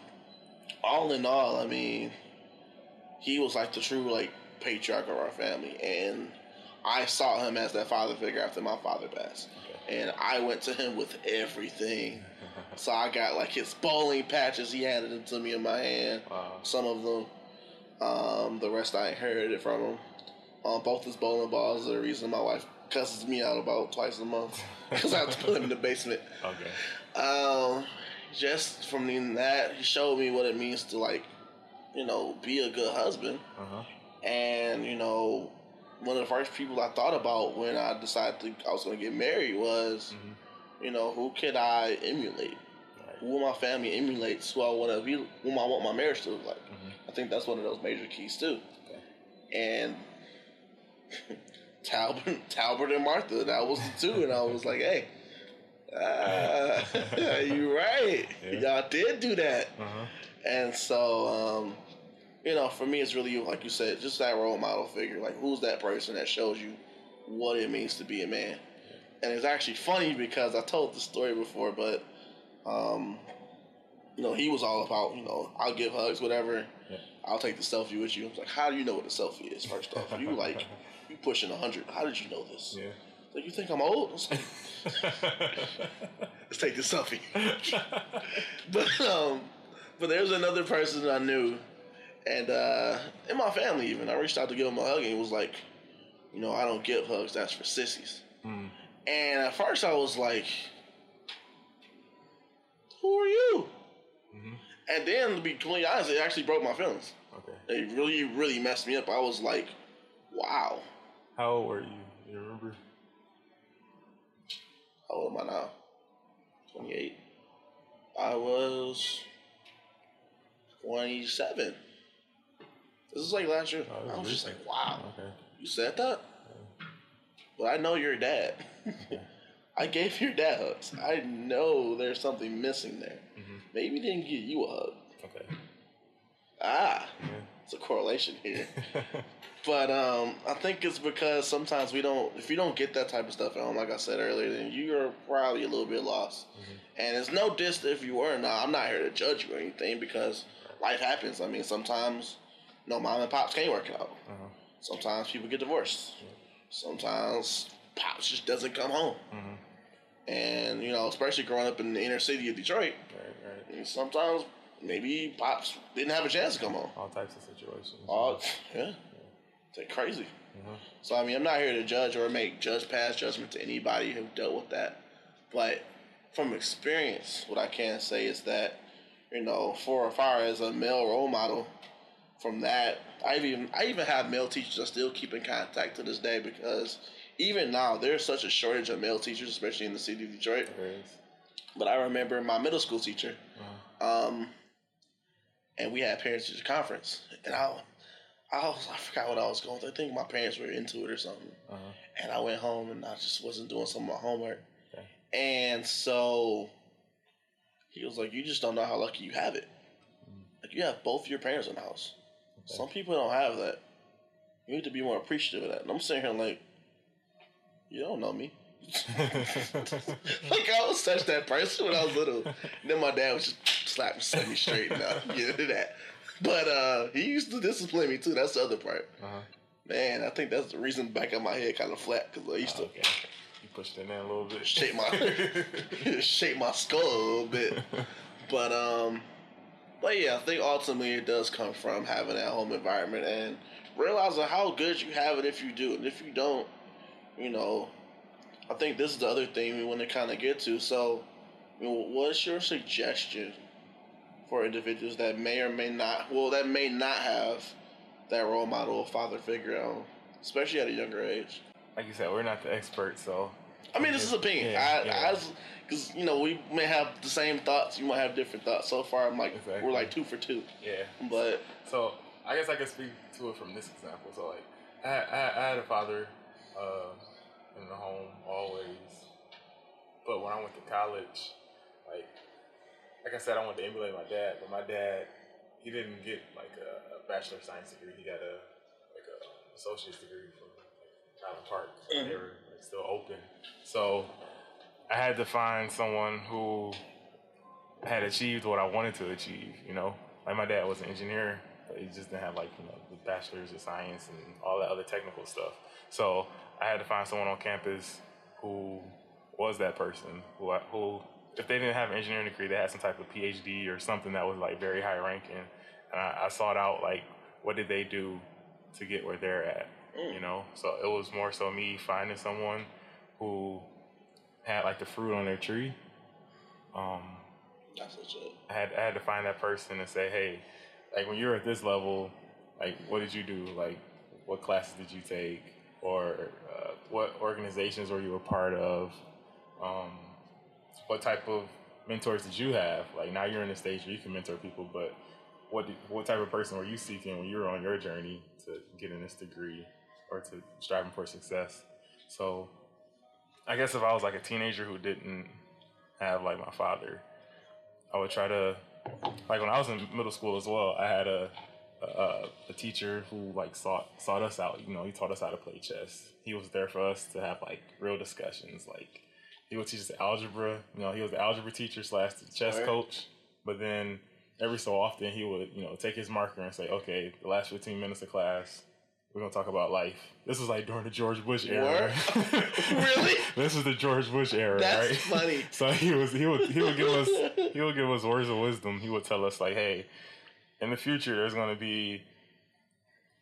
all in all, I mean, he was like the true like patriarch of our family, and I saw him as that father figure after my father passed, Okay. and I went to him with everything. So I got like his bowling patches. He handed them to me in my hand. wow. Some of them. Um, the rest I inherited from him. Um, both his bowling balls are the reason my wife cusses me out about twice a month because I have to put them in the basement. Okay. Um, just from that, he showed me what it means to like, you know, be a good husband. Uh huh. And you know, one of the first people I thought about when I decided to, I was going to get married was, hmm you know, who could I emulate? Right. Who my family emulates who I want to be, who I want my marriage to look like. hmm I think that's one of those major keys too. Okay. And Talbot, Talbot and Martha, that was the two, and I was like, hey. Ah, you right. Yeah. Y'all did do that. Uh huh. And so, um, you know, for me, it's really like you said, just that role model figure. Like, who's that person that shows you what it means to be a man? And it's actually funny because I told the story before, but, um, you know, he was all about, you know, I'll give hugs, whatever. Yeah. I'll take the selfie with you. I was like, how do you know what a selfie is? First off, you like, you pushing hundred. How did you know this? Yeah. Like, you think I'm old? I was like, Let's take the selfie. but um, but there's another person I knew, and uh, in my family even, I reached out to give him a hug, and he was like, you know, I don't give hugs. That's for sissies. Mm. And at first I was like, who are you? Mhm. And then to be completely honest, it actually broke my feelings. Okay. It really, really messed me up. I was like, wow. How old were you? You remember? How old am I now? 28. I was 27. This is like last year. Oh, I was just like, wow. Okay. You said that? But I know your dad. I gave your dad hugs. I know there's something missing there. Mhm. Maybe didn't give you a hug. Okay. Ah, Yeah. it's a correlation here. But um, I think it's because sometimes we don't. If you don't get that type of stuff at home, like I said earlier, then you're probably a little bit lost. And it's no diss if you were. Now I'm not here to judge you or anything because life happens. I mean, sometimes no mom and pops can't work out. uh-huh. Sometimes people get divorced. Sometimes pops just doesn't come home. Mhm. And you know, especially growing up in the inner city of Detroit, Right. Right. sometimes maybe pops didn't have a chance to come home. All types of situations. Oh, yeah. It's crazy. Mhm. So I mean, I'm not here to judge or make judge pass judgment to anybody who dealt with that, but from experience, what I can say is that you know, for as far as a male role model, from that, I even I even have male teachers I still keep in contact to this day because even now there's such a shortage of male teachers, especially in the city of Detroit. But I remember my middle school teacher, Uh-huh. um, and we had parents teacher conference, and I, I was I forgot what I was going through. I think my parents were into it or something, Uh-huh. and I went home and I just wasn't doing some of my homework, Okay. and so he was like, "You just don't know how lucky you have it. Like you have both your parents in the house. Some people don't have that. You need to be more appreciative of that." And I'm sitting here like, "You don't know me." like I was such that person when I was little. And then my dad was just slap me, set me straight. Now get into that. But uh, he used to discipline me too. That's the other part. uh-huh. Man, I think that's the reason back of my head kind of flat because I used to Okay. You pushed it in a little bit. Shake my- shake my skull a little bit. But um, but yeah, I think ultimately it does come from having that home environment and realizing how good you have it if you do, and if you don't, you know, I think this is the other thing we want to kind of get to. So, you know, what's your suggestion for individuals that may or may not, well, that may not have that role model father figure um, especially at a younger age? like you said, we're not the experts, so I mean, this is opinion. Yeah, I, yeah. I, because you know, we may have the same thoughts. You might have different thoughts. So far, I'm like, Exactly. we're like two for two. yeah. But So I guess I can speak to it from this example. So like, I, I, I had a father uh, in the home always, but when I went to college, like, like I said, I wanted to emulate my dad, but my dad, he didn't get like a, a bachelor of science degree. He got a like a associate's degree from like, Highland Park. So Mhm. Still open. So I had to find someone who had achieved what I wanted to achieve. You know, like my dad was an engineer, but he just didn't have like you know the bachelor's of science and all that other technical stuff. So I had to find someone on campus who was that person who I, who if they didn't have an engineering degree, they had some type of PhD or something that was like very high ranking. And I, I sought out like what did they do to get where they're at, you know. So it was more so me finding someone who had like the fruit on their tree. Um, that's legit. I had I had to find that person and say, hey, like when you're at this level, like what did you do? Like what classes did you take, or uh, what organizations were you a part of? Um, what type of mentors did you have? Like now you're in a stage where you can mentor people, but what did, what type of person were you seeking when you were on your journey to getting this degree or to striving for success? So I guess if I was like a teenager who didn't have like my father, I would try to like when I was in middle school as well. I had a a, a teacher who like sought sought us out. You know, he taught us how to play chess. He was there for us to have like real discussions. Like he would teach us algebra. You know, he was the algebra teacher slash the chess Right. coach. But then every so often he would you know take his marker and say, okay, the last fifteen minutes of class. We're gonna talk about life. This was like during the George Bush era. Really? this is the George Bush era, That's right? funny. So he was he would he would give us he would give us words of wisdom. He would tell us like, hey, in the future there's gonna be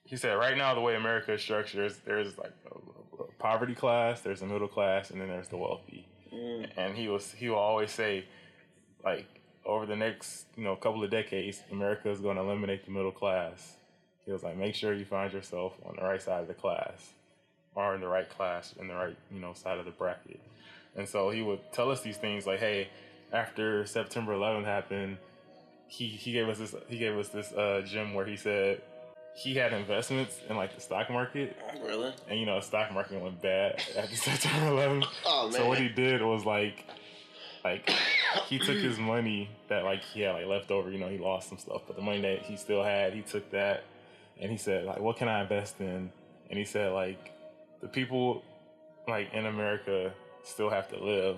he said right now the way America is structured, there's, there's like a, a poverty class, there's a middle class, and then there's the wealthy. Mm. And he was he will always say, like over over the next you know couple of decades, America is going to eliminate the middle class. He was like, make sure you find yourself on the right side of the class, or in the right class, in the right you know side of the bracket. And so he would tell us these things like, hey, after September 11th happened, he he gave us this he gave us this uh, gym where he said he had investments in like the stock market. Really? And you know, the stock market went bad after September 11th. Oh man. So what he did was like, like he took his money that like he had like left over. You know, he lost some stuff, but the money that he still had, he took that, and he said like, what can I invest in? And he said like, the people like in America still have to live,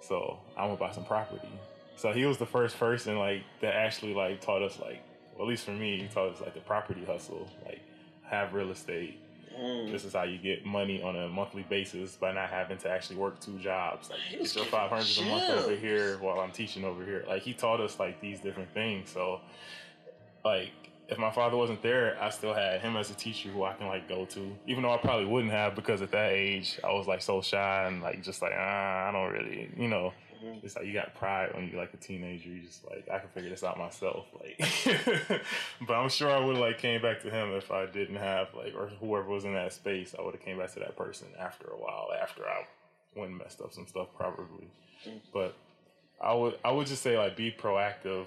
so I'm gonna buy some property. So he was the first person like that actually like taught us like, well, at least for me, he taught us like the property hustle, like have real estate. Mm. This is how you get money on a monthly basis by not having to actually work two jobs. Like get your five hundred a month over here while I'm teaching over here. Like he taught us like these different things. So like if my father wasn't there, I still had him as a teacher who I can like go to. Even though I probably wouldn't have because at that age I was like so shy and like just like ah, I don't really you know. Mhm. It's like you got pride when you're like a teenager. You just like I can figure this out myself. Like, but I'm sure I would have like came back to him if I didn't have like or whoever was in that space. I would have came back to that person after a while. After I went and messed up some stuff probably. Mm. But I would I would just say like be proactive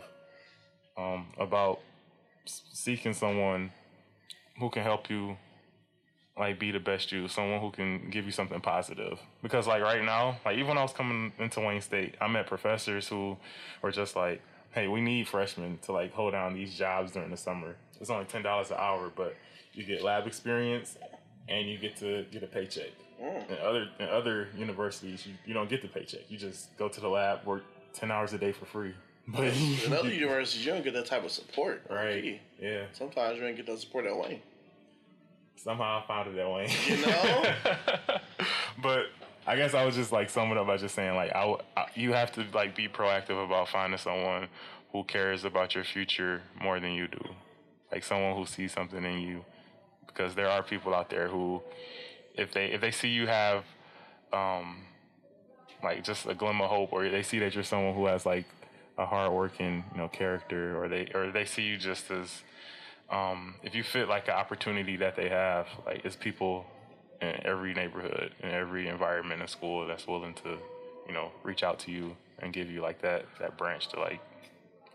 um, about seeking someone who can help you like be the best you, someone who can give you something positive. Because like right now, like even when I was coming into Wayne State, I met professors who were just like, "Hey, we need freshmen to like hold down these jobs during the summer. It's only ten dollars an hour, but you get lab experience and you get to get a paycheck. Mm. In other in other universities, you, you don't get the paycheck. You just go to the lab, work ten hours a day for free. But In other universities, you don't get that type of support. right? Yeah. Sometimes you don't get that support that way. Somehow I found it that way. You know? but I guess I was just like summing up by just saying like I, I- you have to like be proactive about finding someone who cares about your future more than you do, like someone who sees something in you, because there are people out there who, if they if they see you have, um, like just a glimmer of hope, or they see that you're someone who has like a hardworking you know character, or they or they see you just as um, if you fit like an opportunity that they have, like it's people in every neighborhood, in every environment in school that's willing to, you know, reach out to you and give you like that that branch to like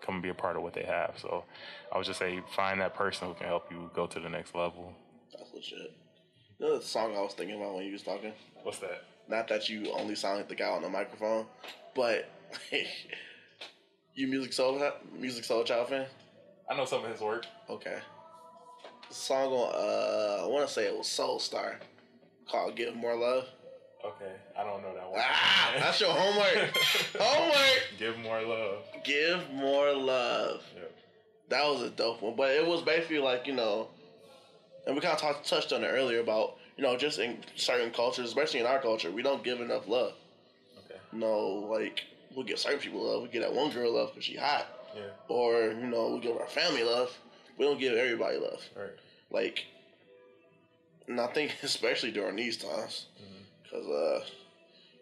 come and be a part of what they have. So I would just say find that person who can help you go to the next level. That's legit. You know the song I was thinking about when you was talking? What's that? Not that you only sound like the guy on the microphone, but you music soul Musiq Soulchild fan? I know some of his work. Okay. The song on uh I wanna say it was Soulstar called Give More Love. Okay, I don't know that one. Ah, that's your homework. homework. Give more love. Give more love. Yep. That was a dope one, but it was basically like you know, and we kind of talked, touched on it earlier about you know just in certain cultures, especially in our culture, we don't give enough love. Okay. You know, like we give certain people love. We give that one girl love because she hot, Yeah. or you know we give our family love. We don't give everybody love. Right. Like, and I think especially during these times, because uh,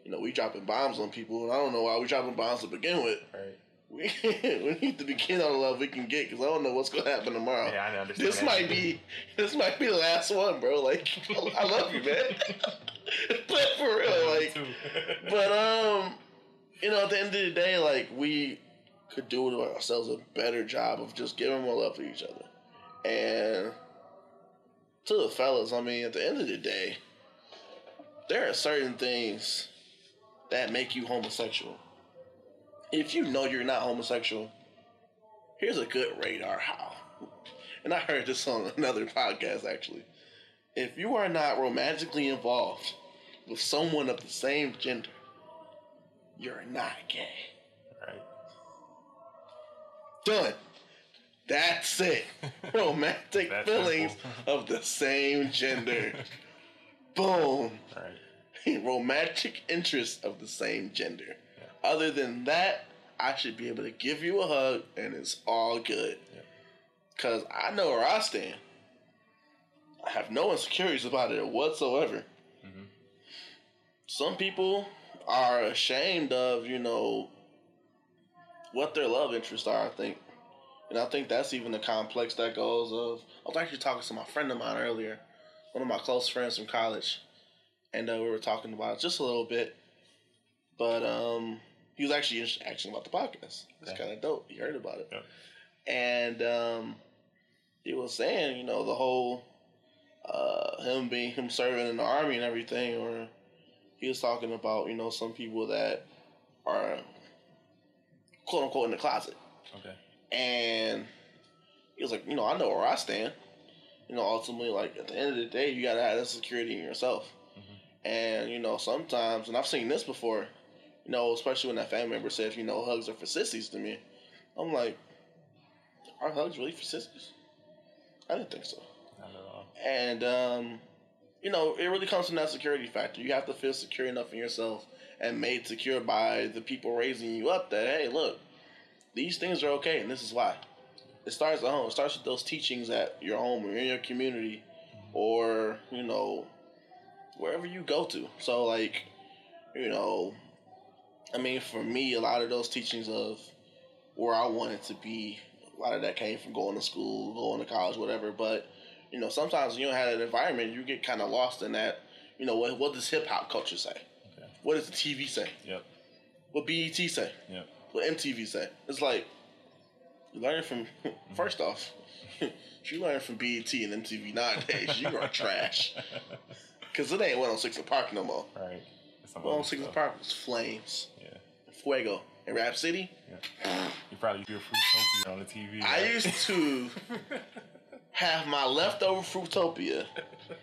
you know we dropping bombs on people, and I don't know why we dropping bombs to begin with. Right. We, we need to begin on the love we can get because I don't know what's gonna happen tomorrow. Yeah, I understand. This might be this might be the last one, bro. Like I love you, man. but for real, like but um, you know, at the end of the day, like we could do ourselves a better job of just giving more love to each other. And to the fellas, I mean, at the end of the day, there are certain things that make you homosexual. If you know you're not homosexual, here's a good radar how. And I heard this on another podcast actually. If you are not romantically involved with someone of the same gender, you're not gay. right. Done. That's it. Romantic That's feelings of the same gender. Boom. Right. Romantic interests of the same gender. Other than that, I should be able to give you a hug and it's all good. Yeah. Because I know where I stand. I have no insecurities about it whatsoever. Mhm. Some people are ashamed of, you know, what their love interests are. I think, and I think that's even the complex that goes of. I was actually talking to my friend of mine earlier, one of my close friends from college, and uh, we were talking about it just a little bit. But um, he was actually just asking about the podcast. It's kind of dope. He heard about it, Yeah. and um, he was saying, you know, the whole uh, him being him serving in the army and everything, or he was talking about, you know, some people that are quote unquote in the closet. Okay. And he was like, you know, I know where I stand. You know, ultimately, like at the end of the day, you gotta have that security in yourself. And you know, sometimes, and I've seen this before. You know, especially when that family member says, you know, hugs are for sissies to me. I'm like, are hugs really for sissies? I didn't think so. Not at all. And um, you know, it really comes from that security factor. You have to feel secure enough in yourself and made secure by the people raising you up that hey, look, these things are okay, and this is why. It starts at home. It starts with those teachings at your home or in your community, or you know, wherever you go to. So like, you know, I mean, for me, a lot of those teachings of where I wanted to be, a lot of that came from going to school, going to college, whatever. But you know, sometimes when you don't have that environment, you get kind of lost in that. You know, what what does hip hop culture say? Okay. What does the TV say? Yep. What BET say? Yep. What MTV say? It's like you learn from. Mm-hmm. First off, you learn from BET and MTV nowadays. You are trash because it ain't 106 & Park no more. Right. It's some other 106 in oh stuff. Park was Flames, Yeah. Fuego, and Rap City. Yeah. You probably do a Fruitopia on the TV. I used to have my leftover Fruitopia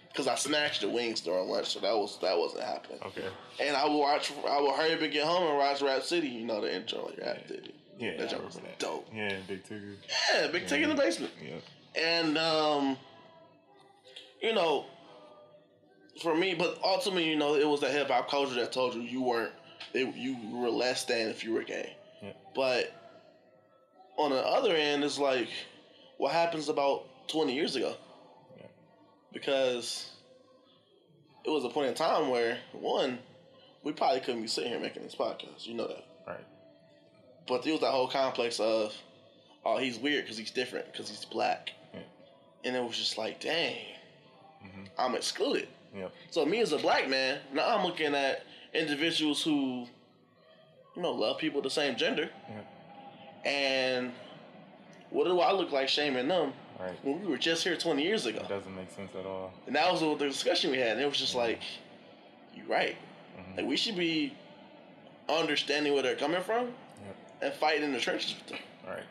because I snatched the wings during lunch, so that was that wasn't happening. Okay. And I would watch. I would hurry up and get home and watch Rap City. You know the intro, like Rap City. Yeah. that joke was that. dope. Yeah, Big Tigger. Yeah, Big Tigger in the basement. Yeah. And um, you know, for me, but ultimately, you know, it was the hip hop culture that told you you weren't, it, you were less than if you were gay. Yeah. But on the other end, it's like, what happens about twenty years ago? Yeah. Because it was a point in time where one, we probably couldn't be sitting here making this podcast. You know that. Right. But there was that whole complex of, oh, he's weird because he's different because he's black, Yeah. and it was just like, dang, Mhm. I'm excluded. Yep. So me as a black man, now I'm looking at individuals who, you know, love people the same gender, Yeah. and what do I look like shaming them Right. when we were just here 20 years ago? That doesn't make sense at all. And that was the discussion we had, and it was just like, you're right. Mhm. Like we should be understanding where they're coming from Yep. and fighting in the trenches with them. Right.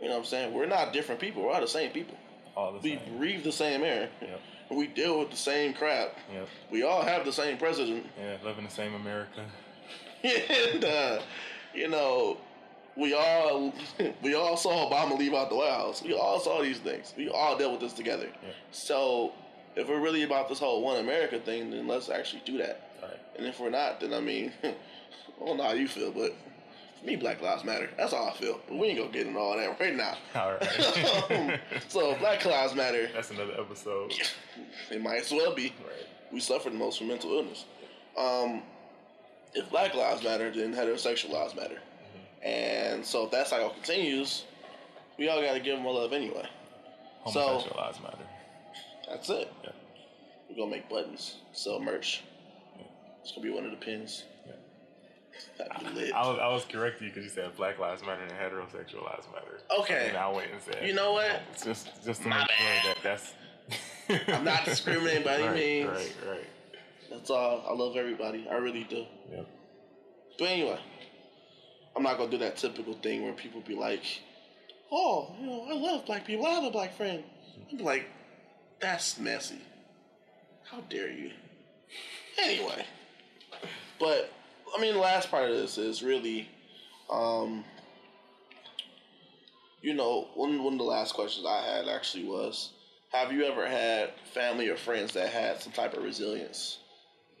You know what I'm saying? We're not different people. We're all the same people. All the We same. breathe the same air. Yep. We deal with the same crap. Yep. We all have the same president. Yeah. Live in the same America. and uh, you know, we all we all saw Obama leave out the White House. We all saw these things. We all dealt with this together. Yeah. So if we're really about this whole one America thing, then let's actually do that. Right. And if we're not, then I mean, I don't know how you feel, but for me, Black Lives Matter. That's how I feel. But we ain't gonna get into all that right now. All right. so Black Lives Matter. That's another episode. It might as well be. Right. We suffer the most from mental illness. Um, if Black Lives Matter, then heterosexual lives matter. And so if that cycle continues, we all got to give them a love anyway. So- Homosexual lives matter. That's it. Yeah. We're gonna make buttons, sell merch. It's gonna be one of the pins. Yeah. Lit. I was I was correcting you because you said Black Lives Matter and heterosexual lives matter. Okay. And I went and said. You know what? It's Just just to My make bad. sure that that's. I'm not discriminating by any right, means. Right. Right. That's all. I love everybody. I really do. Yep. But anyway, I'm not gonna do that typical thing where people be like, "Oh, you know, I love black people. I have a black friend." I'm like, "That's messy. How dare you?" Anyway, but I mean, the last part of this is really, um, you know, one one of the last questions I had actually was, have you ever had family or friends that had some type of resilience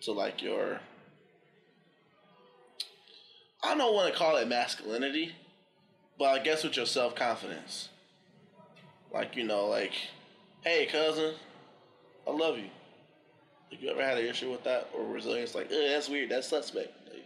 to like your I don't want to call it masculinity, but I guess with your self confidence. Like, you know, like, hey, cousin, I love you. Have you ever had an issue with that or resilience? Like, that's weird. That's suspect. Like,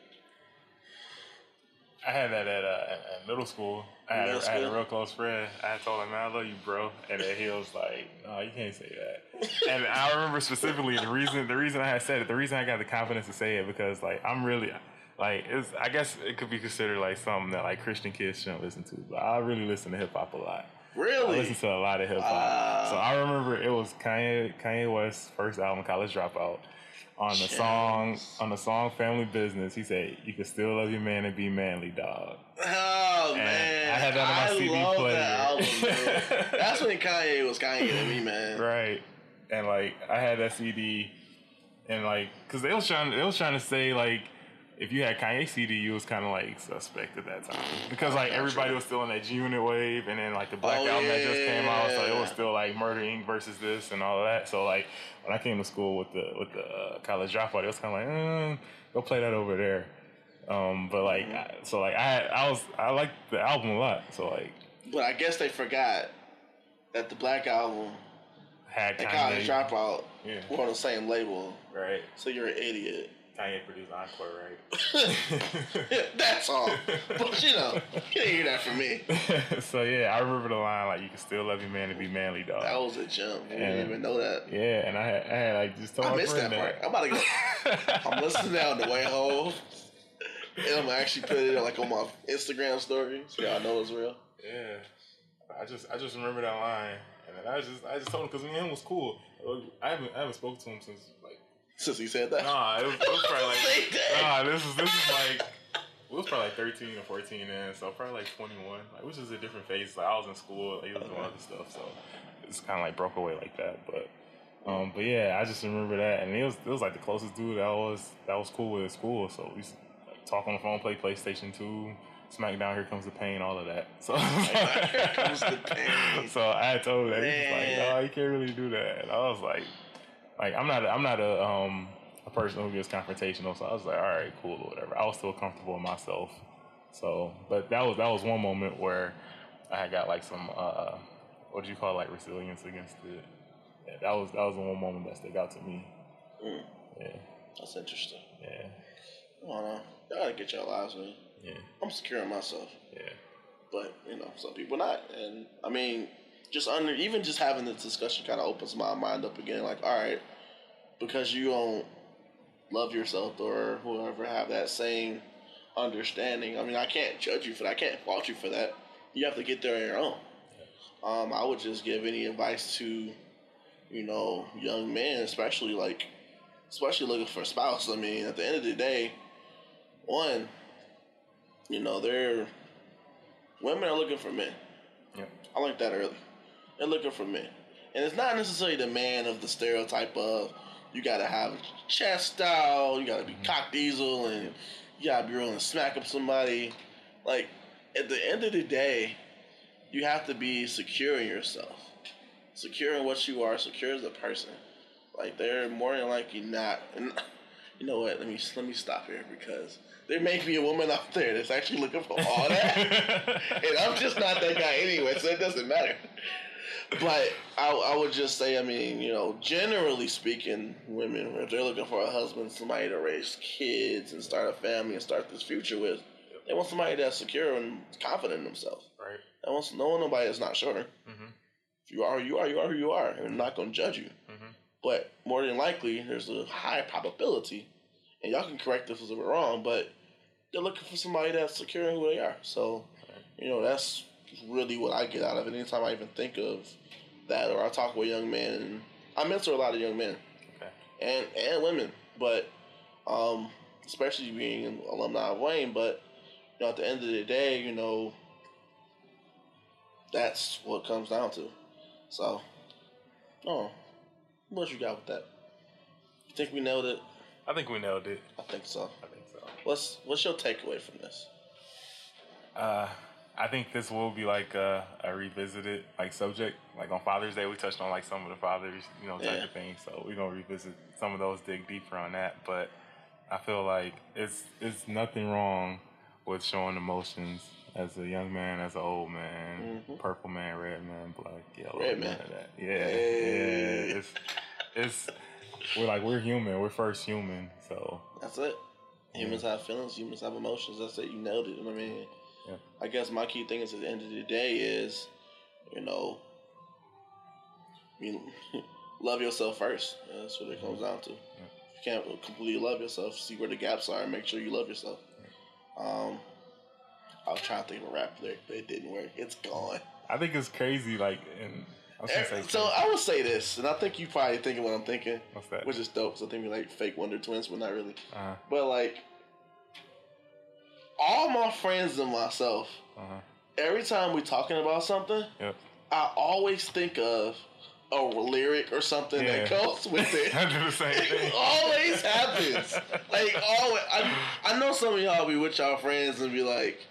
I had that at, uh, at, at middle school. I had, Middle I had a real close friend. I told him, man, I love you, bro. And then he was like, no, you can't say that. and I remember specifically the reason the reason I had said it, the reason I got the confidence to say it because like I'm really like it's I guess it could be considered like something that like Christian kids shouldn't listen to. But I really listen to hip hop a lot. I Really? listen to a lot of hip hop. Wow. so I remember it was Kanye Kanye West's first album, College Dropout. On the song on the song Family Business, he said, You can still love your man and be manly, dog. Oh And man, I had that on my I CD love player. that album. That's when Kanye was Kanye to me, man. Right. And like I had that CD and like cuz they was trying they was trying to say like if you had Kanye CD, you was kind of like suspect at that time because like everybody was still in that G Unit wave, and then like the Black Oh, album that just came out, so it was still like Murder Inc. versus this and all of that. So like when I came to school with the with the uh, college dropout, it was kind of like, mm, go play that over there. Um, but like I, so like I I was I liked the album a lot, so like But I guess they forgot that the Black Album had Kanye, College Dropout Yeah. were on the same label. right? So you're an idiot. Kanye produced Encore, right? That's all. But you know, you didn't hear that from me. so yeah, I remember the line like, "You can still love your man and be manly, dog." That was a jump. I didn't even know that. yeah, and I had, I had like just told I missed that part. I'm about to go. I'm listening now on the way home. And I'm actually put it like on my Instagram story so y'all know it's real. yeah, I just I just remember that line, and I just I just told him because me and him was cool. I haven't I haven't spoken to him since Since he said that. nah, it was, it was probably like nah, this is this is like. We was probably like 13 or 14 then, so probably like 21, like which is a different phase. Like I was in school, like, he was doing other stuff, so it's kind of like broke away like that. But um, but yeah, I just remember that, and it was it was like the closest dude that I was that was cool with at school. So we used to like, talk on the phone, play PlayStation Two, SmackDown, Here Comes the Pain, all of that. So Here Comes the Pain. So I told him that he was like, no, you can't really do that. And I was like, like I'm not a, I'm not a um a person who gets confrontational. So I was like, all right, cool, or whatever. I was still comfortable with myself. So, but that was that was one moment where I had got like some uh what do you call it, like resilience against it. Yeah, that was that was the one moment that stuck out to me. Mm, Yeah, that's interesting. yeah, I don't know. Y'all gotta get your lives, man. yeah, I'm secure in myself. yeah. but you know some people not and i mean just under even just having this discussion kind of opens my mind up again like all right because you don't love yourself or whoever have that same understanding i mean i can't judge you for that i can't fault you for that you have to get there on your own um, i would just give any advice to you know young men especially like especially looking for a spouse i mean at the end of the day one you know they're women are looking for men. Yeah. I like that early. They're looking for men. And it's not necessarily the man of the stereotype of you gotta have a chest out, you gotta be mm-hmm. cock diesel, and you gotta be willing to smack up somebody. Like, at the end of the day, you have to be secure in yourself. Secure in what you are, secure as a person. Like, they're more than likely not. And you know what? Let me let me stop here because there may be a woman out there that's actually looking for all that. and I'm just not that guy anyway, so it doesn't matter. But I, I would just say, I mean, you know, generally speaking, women, if they're looking for a husband, somebody to raise kids and start a family and start this future with, they want somebody that's secure and confident in themselves. right. They want no one, nobody that's not sure. Mhm. If you are, you are, you are who you are, and I'm not going to judge you. Mhm. But more than likely, there's a high probability, and y'all can correct this if we're wrong, but they're looking for somebody that's secure in who they are. So, you know, that's really what I get out of it. Anytime I even think of that, or I talk with young men, I mentor a lot of young men Okay. and and women, but um, especially being an alumni of Wayne. But you know, at the end of the day, you know, that's what it comes down to. So, oh, what you got with that? You think we nailed it? I think we nailed it. I think so. I think so. What's what's your takeaway from this? Uh, I think this will be like a, a revisited like subject. Like on Father's Day, we touched on like some of the fathers, you know, type Yeah. of things. So we're gonna revisit some of those, dig deeper on that. But I feel like it's it's nothing wrong with showing emotions as a young man, as an old man, Mhm. purple man, red man, black, yellow, Red man. that. Yeah, Hey. yeah. It's it's we're like we're human. We're first human. So That's it. Humans have feelings. Humans have emotions. That's it. You nailed it. I mean, Yeah. I guess my key thing is at the end of the day is, you know, you love yourself first. That's what it comes down to. If you can't completely love yourself, see where the gaps are and make sure you love yourself. Um, I was trying to think of a rap lyric, but it didn't work. It's gone. I think it's crazy. Like, and I was say, So. I would say this, and I think you probably thinking what I'm thinking, what's that? which is dope. So I think we're like fake Wonder Twins, but not really. uh But like, all my friends and myself. Uh-huh. every time we talking about something, Yep. I always think of a lyric or something that Yeah. goes with it. I do the same It thing. always happens. Like always, I, I know some of y'all be with y'all friends and be like,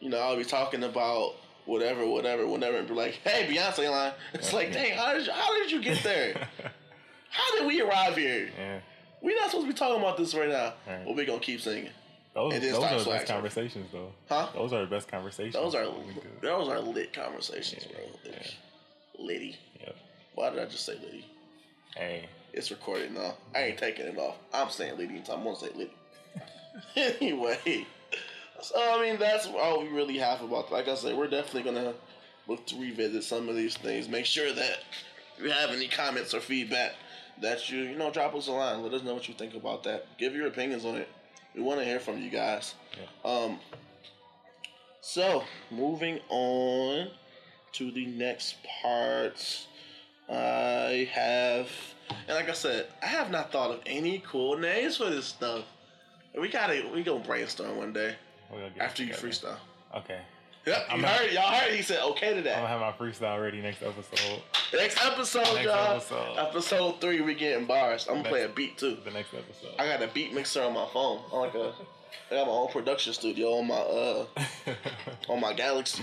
you know, I'll be talking about whatever, whatever, whatever, and be like, "Hey, Beyonce line." It's like, dang, how did you, how did you get there? How did we arrive here? yeah. We're not supposed to be talking about this right now, Right. but we gonna keep singing, Those, those are the best conversations, though. huh? Those are the best conversations. Those are those are lit conversations, bro. Yeah. Like, Liddy. Yep. Why did I just say Liddy? Hey. It's recorded now. I ain't taking it off. I'm saying Liddy until I'm gonna say Liddy. anyway, so I mean that's all we really have about. Like I said, we're definitely gonna look to revisit some of these things. Make sure that if you have any comments or feedback, that you you know drop us a line. Let us know what you think about that. Give your opinions on it. We want to hear from you guys. Um. So moving on to the next part, I have, and like I said, I have not thought of any cool names for this stuff. We gotta, we gonna brainstorm one day after you freestyle. Okay. Yep, you I'm heard, y'all heard. He said okay to that. I'm gonna have my freestyle ready next episode. Next episode, Next y'all. episode. Episode three, we getting bars. I'm gonna play a beat too. The next episode. I got a beat mixer on my phone. I like a, I got my own production studio on my uh on my Galaxy.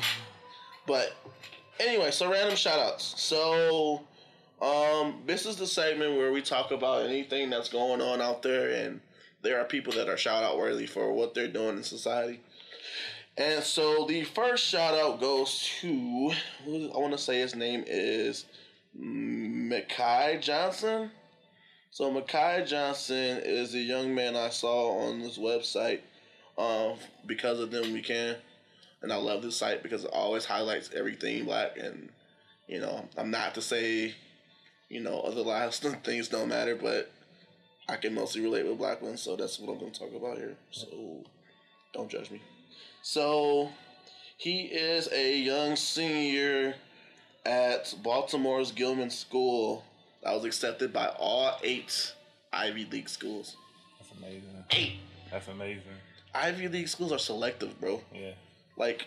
But anyway, so random shout outs. So um this is the segment where we talk about anything that's going on out there and there are people that are shout out worthy for what they're doing in society. And so the first shout out goes to I want to say his name is Makai Johnson. So Makai Johnson is a young man I saw on this website. Um, because of them we can, and I love this site because it always highlights everything black. And you know, I'm not to say, you know, other lives things don't matter, but I can mostly relate with black ones, so that's what I'm going to talk about here. So don't judge me. So he is a young senior at Baltimore's Gilman School. I was accepted by all eight Ivy League schools. That's amazing. Eight That's amazing. Ivy League schools are selective, bro. Yeah. Like,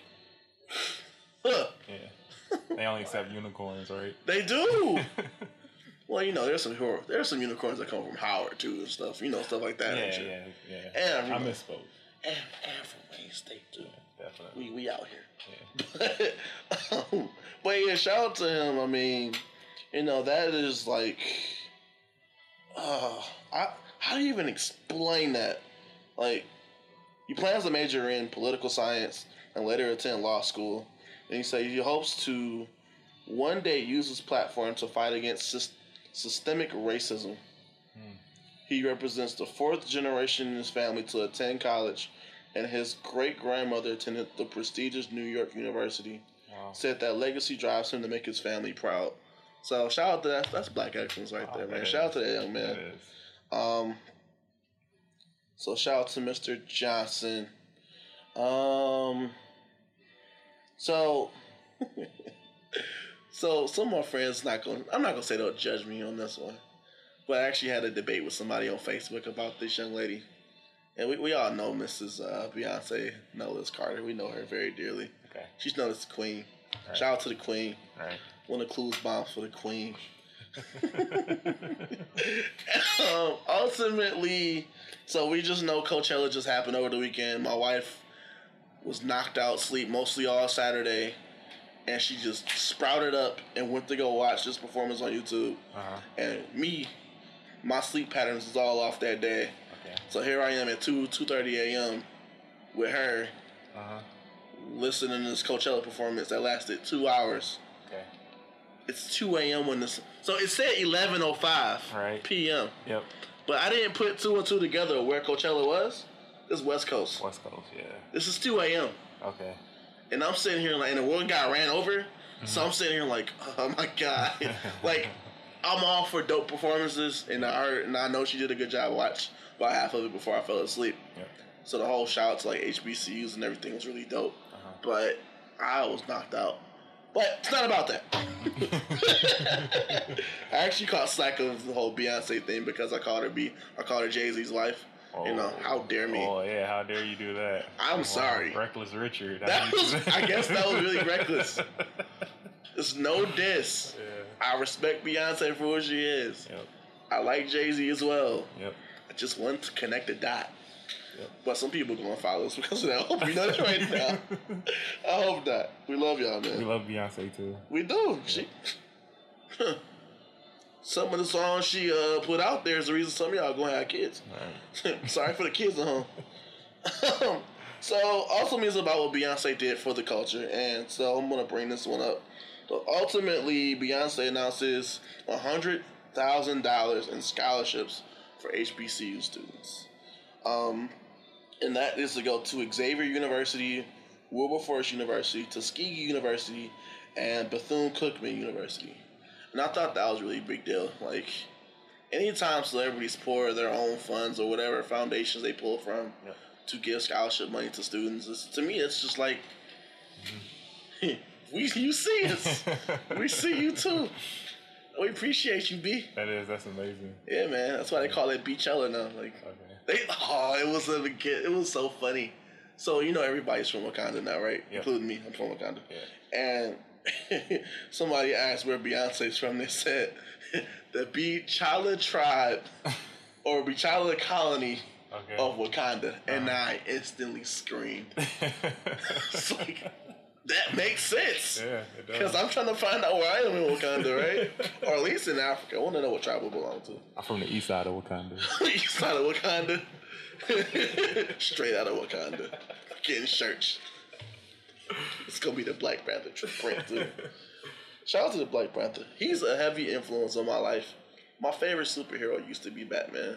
huh, Yeah. they only accept unicorns, right? they do. well, you know, there's some there's some unicorns that come from Howard too and stuff. You know, stuff like that. and yeah, yeah, yeah. And I misspoke. And, and from Wayne State too. Definitely. We we out here. Yeah. but, um, but yeah, shout out to him. I mean, you know, that is like, uh, I, how do you even explain that? Like, he plans to major in political science and later attend law school. And he said he hopes to one day use his platform to fight against sys- systemic racism. He represents the fourth generation in his family to attend college, and his great grandmother attended the prestigious New York University. Wow. Said that legacy drives him to make his family proud. So shout out to that. That's black excellence right Oh, there, man. Shout out to that young man. Um, so shout out to Mr. Johnson. Um, so, so some of my friends not going. I'm not gonna say they'll judge me on this one, but I actually had a debate with somebody on Facebook about this young lady, and we, we all know Mrs. Uh, Beyonce Knowles Carter. We know her very dearly. Okay. She's known as the Queen. Right. Shout out to the Queen. Right. One of Clues bombs for the Queen. um, ultimately, so we just know Coachella just happened over the weekend. My wife was knocked out sleep mostly all Saturday, and she just sprouted up and went to go watch this performance on YouTube. Uh-huh. And me, my sleep patterns was all off that day. Okay. So here I am at two two thirty a.m. with her Uh-huh. listening to this Coachella performance that lasted two hours. Okay. It's two a.m. when this. So it said eleven oh five Right. p.m. Yep. But I didn't put two and two together where Coachella was. This is West Coast. West Coast, yeah. This is 2 a.m. Okay. And I'm sitting here like, and the one guy ran over. So I'm sitting here like, oh my god, like I'm all for dope performances, and I heard, and I know she did a good job. Watch about half of it before I fell asleep. Yep. So the whole shout out to like HBCUs and everything was really dope. Uh-huh. But I was knocked out. But it's not about that. I actually caught slack of the whole Beyonce thing because I called her B. I called her Jay Z's wife. You know, oh. how dare me? Oh yeah, how dare you do that? I'm sorry. Reckless Richard. That was, I guess, that was really reckless. It's no diss. Yeah. I respect Beyonce for who she is. Yep. I like Jay Z as well. Yep. I just want to connect the dot. Yep. But some people gonna follow us because of that. I hope you know that right now. I hope not. We love y'all, man. We love Beyonce too. We do. She. some of the songs she uh, put out there is the reason some of y'all gonna have kids. Right. Sorry for the kids at home. so also means about what Beyonce did for the culture, and so I'm gonna bring this one up. So ultimately, Beyonce announces hundred thousand dollars in scholarships for HBCU students, um, and that is to go to Xavier University, Wilberforce University, Tuskegee University, and Bethune Cookman University. And I thought that was really a big deal. Like, anytime celebrities pour their own funds or whatever foundations they pull from Yeah. to give scholarship money to students, it's, to me, it's just like, we you see us, we see you too. We appreciate you, B. That is that's amazing. Yeah, man. That's why they call it Beachella now. Like, Okay. they oh, it was a it was so funny. So you know everybody's from Wakanda now, right? Yeah. Including me. I'm from Wakanda. Yeah. And somebody asked where Beyonce's from. They said the Beachella tribe or Beachella colony Okay. of Wakanda, and Uh-huh. I instantly screamed. It's like that makes sense. yeah, it does. Because I'm trying to find out where I am in Wakanda, right? or at least in Africa. I want to know what tribe we belong to. I'm from the east side of Wakanda. East side of Wakanda. Straight out of Wakanda. Getting shirts. It's gonna be the Black Panther tr- print too. Shout out to the Black Panther. He's a heavy influence on my life. My favorite superhero used to be Batman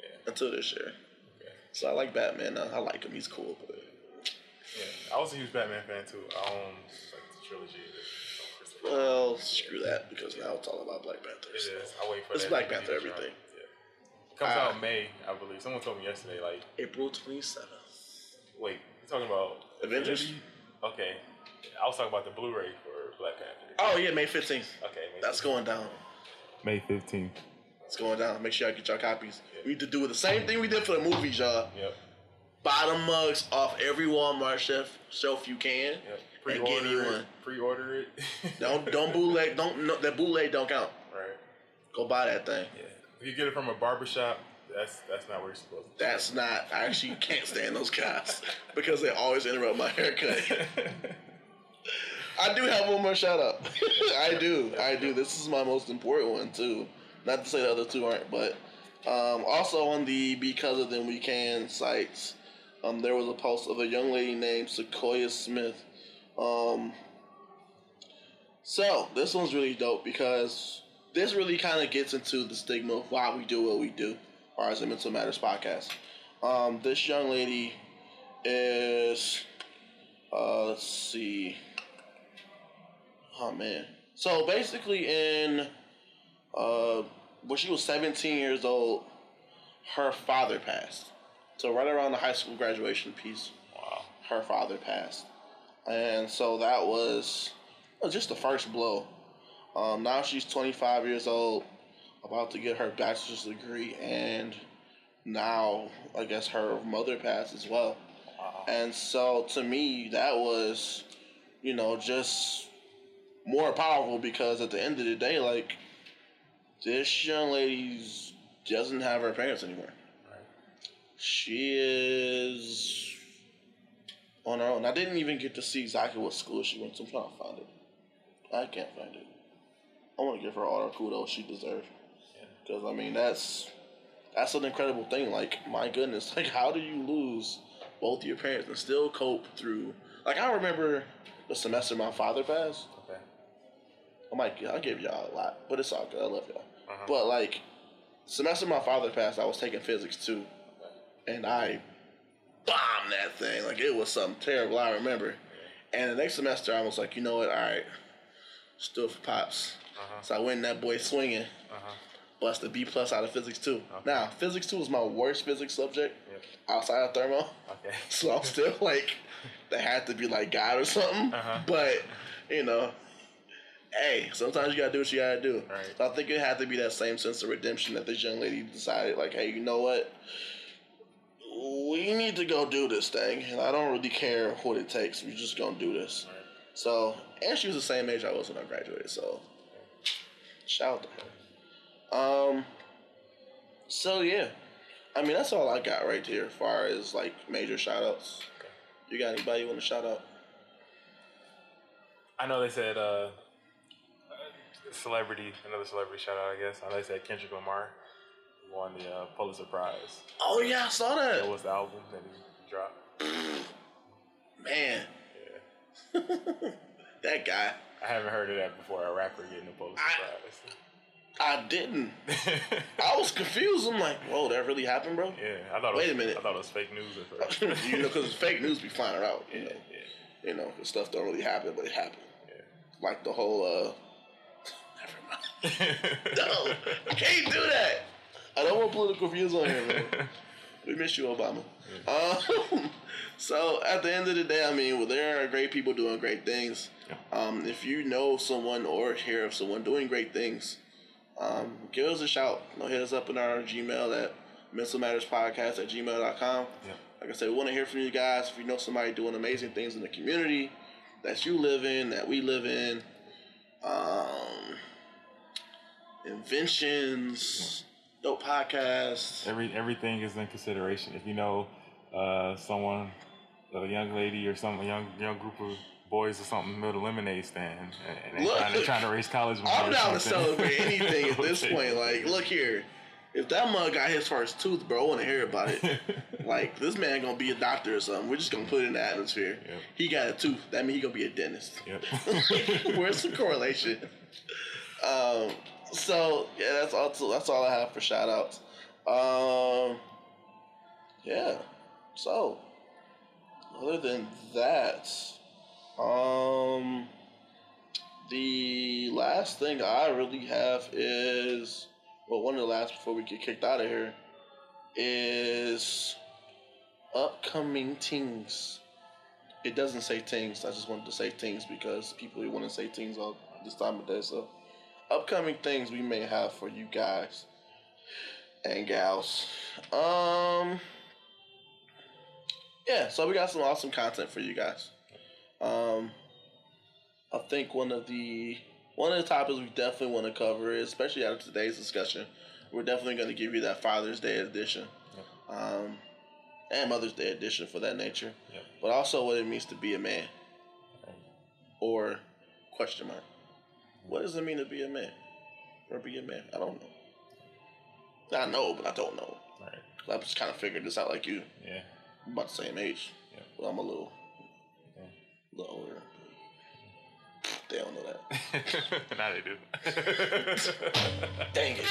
Yeah. until this year. Okay. So I like Batman now. I like him. He's cool. But Yeah. I was a huge Batman fan too. I own like the trilogy. of Christopher Nolan. well, screw that because now it's all about Black Panther. It so. is. I wait for It's that Black Panther everything. Yeah. It comes Ah. out in May, I believe. Someone told me yesterday. Like, April twenty seventh. wait, you talking about Avengers? Infinity? Okay. I was talking about the Blu-ray for Black Panther. Oh yeah, May fifteenth. Okay. May That's going down. May fifteenth. It's going down. Make sure y'all get your copies. We need to do the same thing we did for the movies, y'all. Yep. The mugs off every Walmart shelf shelf you can. Yep. And get me Pre-order one. it. Pre-order it. Don't don't bootleg. Don't no, that bootleg don't count. right. Go buy that thing. Yeah. If you get it from a barbershop, that's that's not where you're supposed to. That's not. I actually can't stand those guys because they always interrupt my haircut. I do have one more shout out. I do. I do. This is my most important one too. Not to say the other two aren't, but um, also on the Because of Them We Can sites, um, there was a post of a young lady named Sequoia Smith. Um, so this one's really dope because this really kind of gets into the stigma of why we do what we do, or as a Mental Matters podcast. Um, this young lady is, uh, let's see. Oh man. So basically, in uh, when she was 17 years old, her father passed. So right around the high school graduation piece, Wow. her father passed, and so that was uh, just the first blow. Um, now she's 25 years old, about to get her bachelor's degree, and now I guess her mother passed as well. Wow. And so to me, that was, you know, just more powerful because at the end of the day, like, this young lady doesn't have her parents anymore. She is on her own. I didn't even get to see exactly what school she went to. I'm trying to find it. I can't find it. I want to give her all the kudos she deserves. Yeah. Because, I mean, that's that's an incredible thing. Like, my goodness, like, how do you lose both your parents and still cope through? Like, I remember the semester my father passed. Okay. I might, I'll give y'all a lot, but it's all good. I love y'all. Uh-huh. But like, semester my father passed, I was taking physics two, and I bombed that thing. Like it was something terrible. I remember. And the next semester, I was like, you know what? All right, still for pops. Uh-huh. So I went in that boy swinging, Uh-huh. busted B plus out of physics two. Now physics two was my worst physics subject Yep. outside of thermo. Okay. So I'm still like, they had to be like God or something. Uh-huh. But you know, hey, sometimes you gotta do what you gotta do. Right. So I think it had to be that same sense of redemption that this young lady decided, like, hey, you know what? We need to go do this thing, and I don't really care what it takes. We're just gonna do this. Right. So, and she was the same age I was when I graduated. So, shout out to her. Um. So yeah, I mean that's all I got right here, as far as like major shout outs. Okay. You got anybody you want to shout out? I know they said uh, celebrity, another celebrity shout out, I guess. I know they said Kendrick Lamar won the uh, Pulitzer Prize. Oh yeah, I saw That that. was the album that he dropped. Man, Yeah. that guy. I haven't heard of that before. A rapper getting a Pulitzer Prize. I didn't. I was confused. I'm like, whoa, that really happened, bro. yeah, I thought. It Wait was, a minute. I thought it was fake news at first. you know, because fake news be flying around. You yeah, know, yeah, you know, 'cause stuff don't really happen, but it happened. yeah. Like the whole. uh Never mind. No, I can't do that. I don't want political views on here, man. We miss you, Obama. Um, so at the end of the day, I mean, well, there are great people doing great things. Um, if you know someone or hear of someone doing great things, um, give us a shout. You know, hit us up in our Gmail at mental matters podcast at gmail.com. Yeah. Like I said, we want to hear from you guys. If you know somebody doing amazing things in the community that you live in, that we live in, um, inventions, dope podcasts. Every everything is in consideration. If you know uh, someone, a young lady or some a young young group of boys or something build a lemonade stand and, and Look, trying, to, trying to raise college money. I'm down to celebrate anything at this point. Like, look here. If that mug got his first tooth, bro, I want to hear about it. like, this man gonna be a doctor or something. We're just gonna put it in the atmosphere. Yep. He got a tooth. That means he gonna be a dentist. Yep. Where's the correlation? Um, so yeah, that's all. That's all I have for shout outs. Um, yeah. So other than that, um, the last thing I really have is well, one of the last before we get kicked out of here is upcoming things. It doesn't say things. I just wanted to say things because people want to say things all this time of day. So, upcoming things we may have for you guys and gals. Um, yeah. So we got some awesome content for you guys. Um, I think one of the one of the topics we definitely want to cover is, especially out of today's discussion, we're definitely going to give you that Father's Day edition, um, and Mother's Day edition for that nature, Yep. but also what it means to be a man, or question mark, what does it mean to be a man, or be a man? I don't know. I know, but I don't know. Right. I just kind of figured this out like you. Yeah. I'm about the same age, Yeah. but I'm a little, Yeah. little older. They don't know that. now they do. Dang it.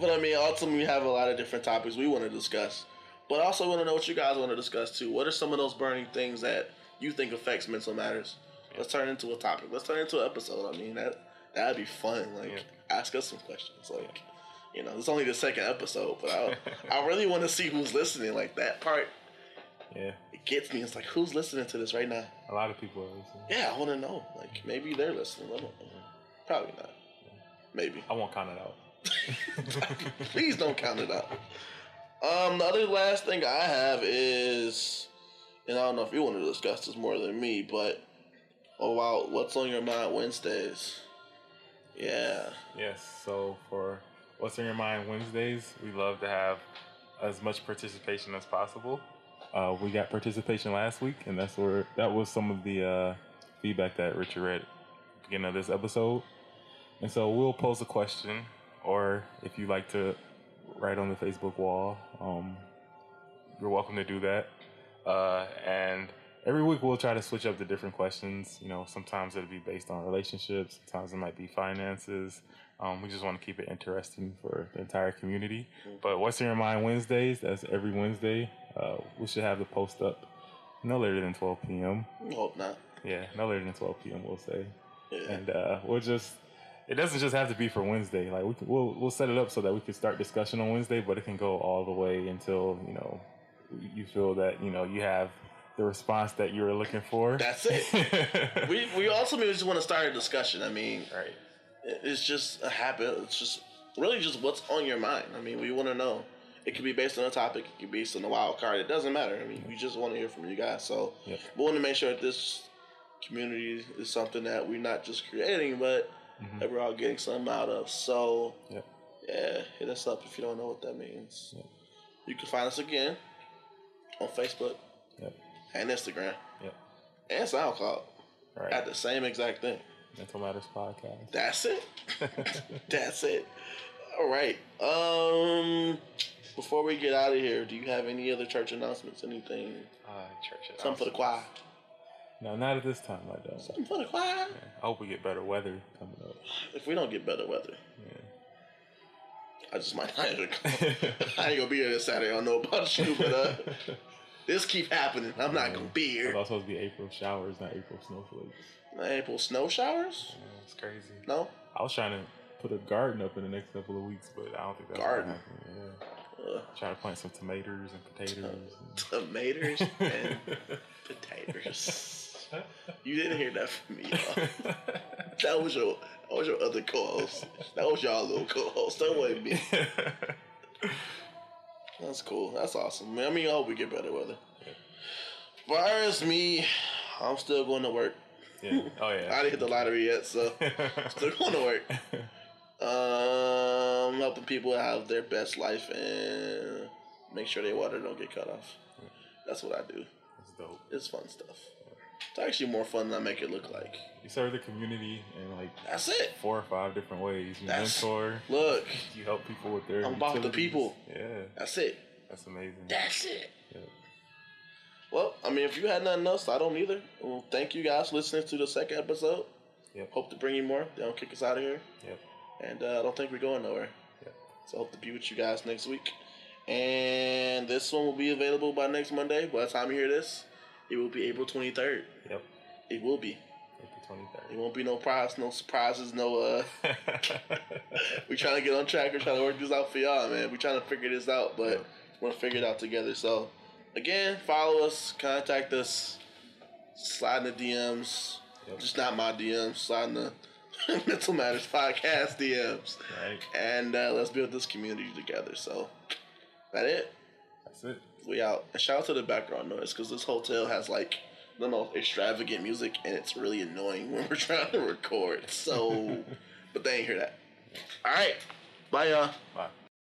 But I mean, ultimately, we have a lot of different topics we want to discuss. But I also want to know what you guys want to discuss too. What are some of those burning things that you think affects mental matters? Let's turn it into a topic. Let's turn it into an episode. I mean, that that'd be fun. Like, Yeah. ask us some questions. Like, you know, it's only the second episode, but I I really want to see who's listening. Like that part, yeah. it gets me. It's like, who's listening to this right now? A lot of people are listening. Yeah, I want to know. Like, maybe they're listening. I don't know. Probably not. Maybe. I won't count it out. Please don't count it out. Um, the other last thing I have is, and I don't know if you want to discuss this more than me, but about what's on your mind Wednesdays. Yeah. Yes. So for What's on Your Mind Wednesdays, we love to have as much participation as possible. Uh, we got participation last week, and that's where that was some of the uh, feedback that Richard read at the beginning of this episode. And so we'll pose a question, or if you like to write on the Facebook wall, um, you're welcome to do that. Uh, and every week we'll try to switch up the different questions. You know, sometimes it'll be based on relationships, sometimes it might be finances. Um, we just want to keep it interesting for the entire community. But What's in Your Mind Wednesdays, that's every Wednesday. Uh, we should have the post up no later than 12 p.m. Hope not. Yeah, no later than 12 p.m. We'll say, Yeah. and uh, we'll just. It doesn't just have to be for Wednesday. Like we can, we'll we'll set it up so that we can start discussion on Wednesday, but it can go all the way until you know you feel that you know you have the response that you were looking for. That's it. we we also maybe just want to start a discussion. I mean, right. it's just a habit. It's just really just what's on your mind. I mean, we want to know. It could be based on a topic. It could be based on a wild card. It doesn't matter. I mean, we just want to hear from you guys. So Yep. we want to make sure that this community is something that we're not just creating, but Mhm. that we're all getting something out of. So Yep. yeah, hit us up if you don't know what that means. Yep. You can find us again on Facebook Yep. And Instagram Yep. and SoundCloud Right. at the same exact thing. Mental Matters Podcast. That's it. That's it. All right. Um, before we get out of here, do you have any other church announcements? Anything? uh, church. Something for the choir. No, not at this time. I don't. Something for the choir. I hope we get better weather coming up. If we don't get better weather, Yeah. I just might not. I ain't gonna be here this Saturday. I don't know about you, but uh, this keep happening. I'm not gonna be It's here. also supposed to be April showers, not April snowflakes. April snow showers? Yeah, it's crazy. No. I was trying to put a garden up in the next couple of weeks, but I don't think that's Garden? Gonna. Yeah. Uh, Trying to plant some tomatoes and potatoes. tomatoes and potatoes. You didn't hear that from me. Y'all. That was your that was your other co-host. That was y'all little co-host. That wasn't me. That's cool. That's awesome. Man, I mean, I hope we get better weather. Far as me, I'm still going to work. yeah. Oh yeah. I didn't hit the lottery yet, so still going to work. Um, helping people have their best life and make sure their water don't get cut off. That's what I do. That's dope. It's fun stuff. It's actually more fun than I make it look like. You serve the community in like That's it. four or five different ways. You That's- mentor. Look, You help people with their. I'm about the people. Yeah, that's it. that's amazing. That's it. Yeah. Well, I mean, if you had nothing else, I don't either. Well, thank you guys for listening to the second episode. Yep. Hope to bring you more. They don't kick us out of here. Yep. And uh, I don't think we're going nowhere. Yep. So I hope to be with you guys next week. And this one will be available by next Monday. By the time you hear this, it will be April 23rd. Yep. It will be. April 23rd. It won't be no prize, no surprises, no uh we trying to get on track. We're trying to work this out for y'all, man. We trying to figure this out, but Yeah. we want to figure it out together. So, again, follow us, contact us, slide in the DMs. Yep. Just not my DMs. Slide in the Mental Matters Podcast DMs, right. and uh, let's build this community together. So, that it. That's it. We out. And shout out to the background noise because this hotel has like. I don't extravagant music, and it's really annoying when we're trying to record. So, but they ain't hear that. All right, bye, y'all. Bye.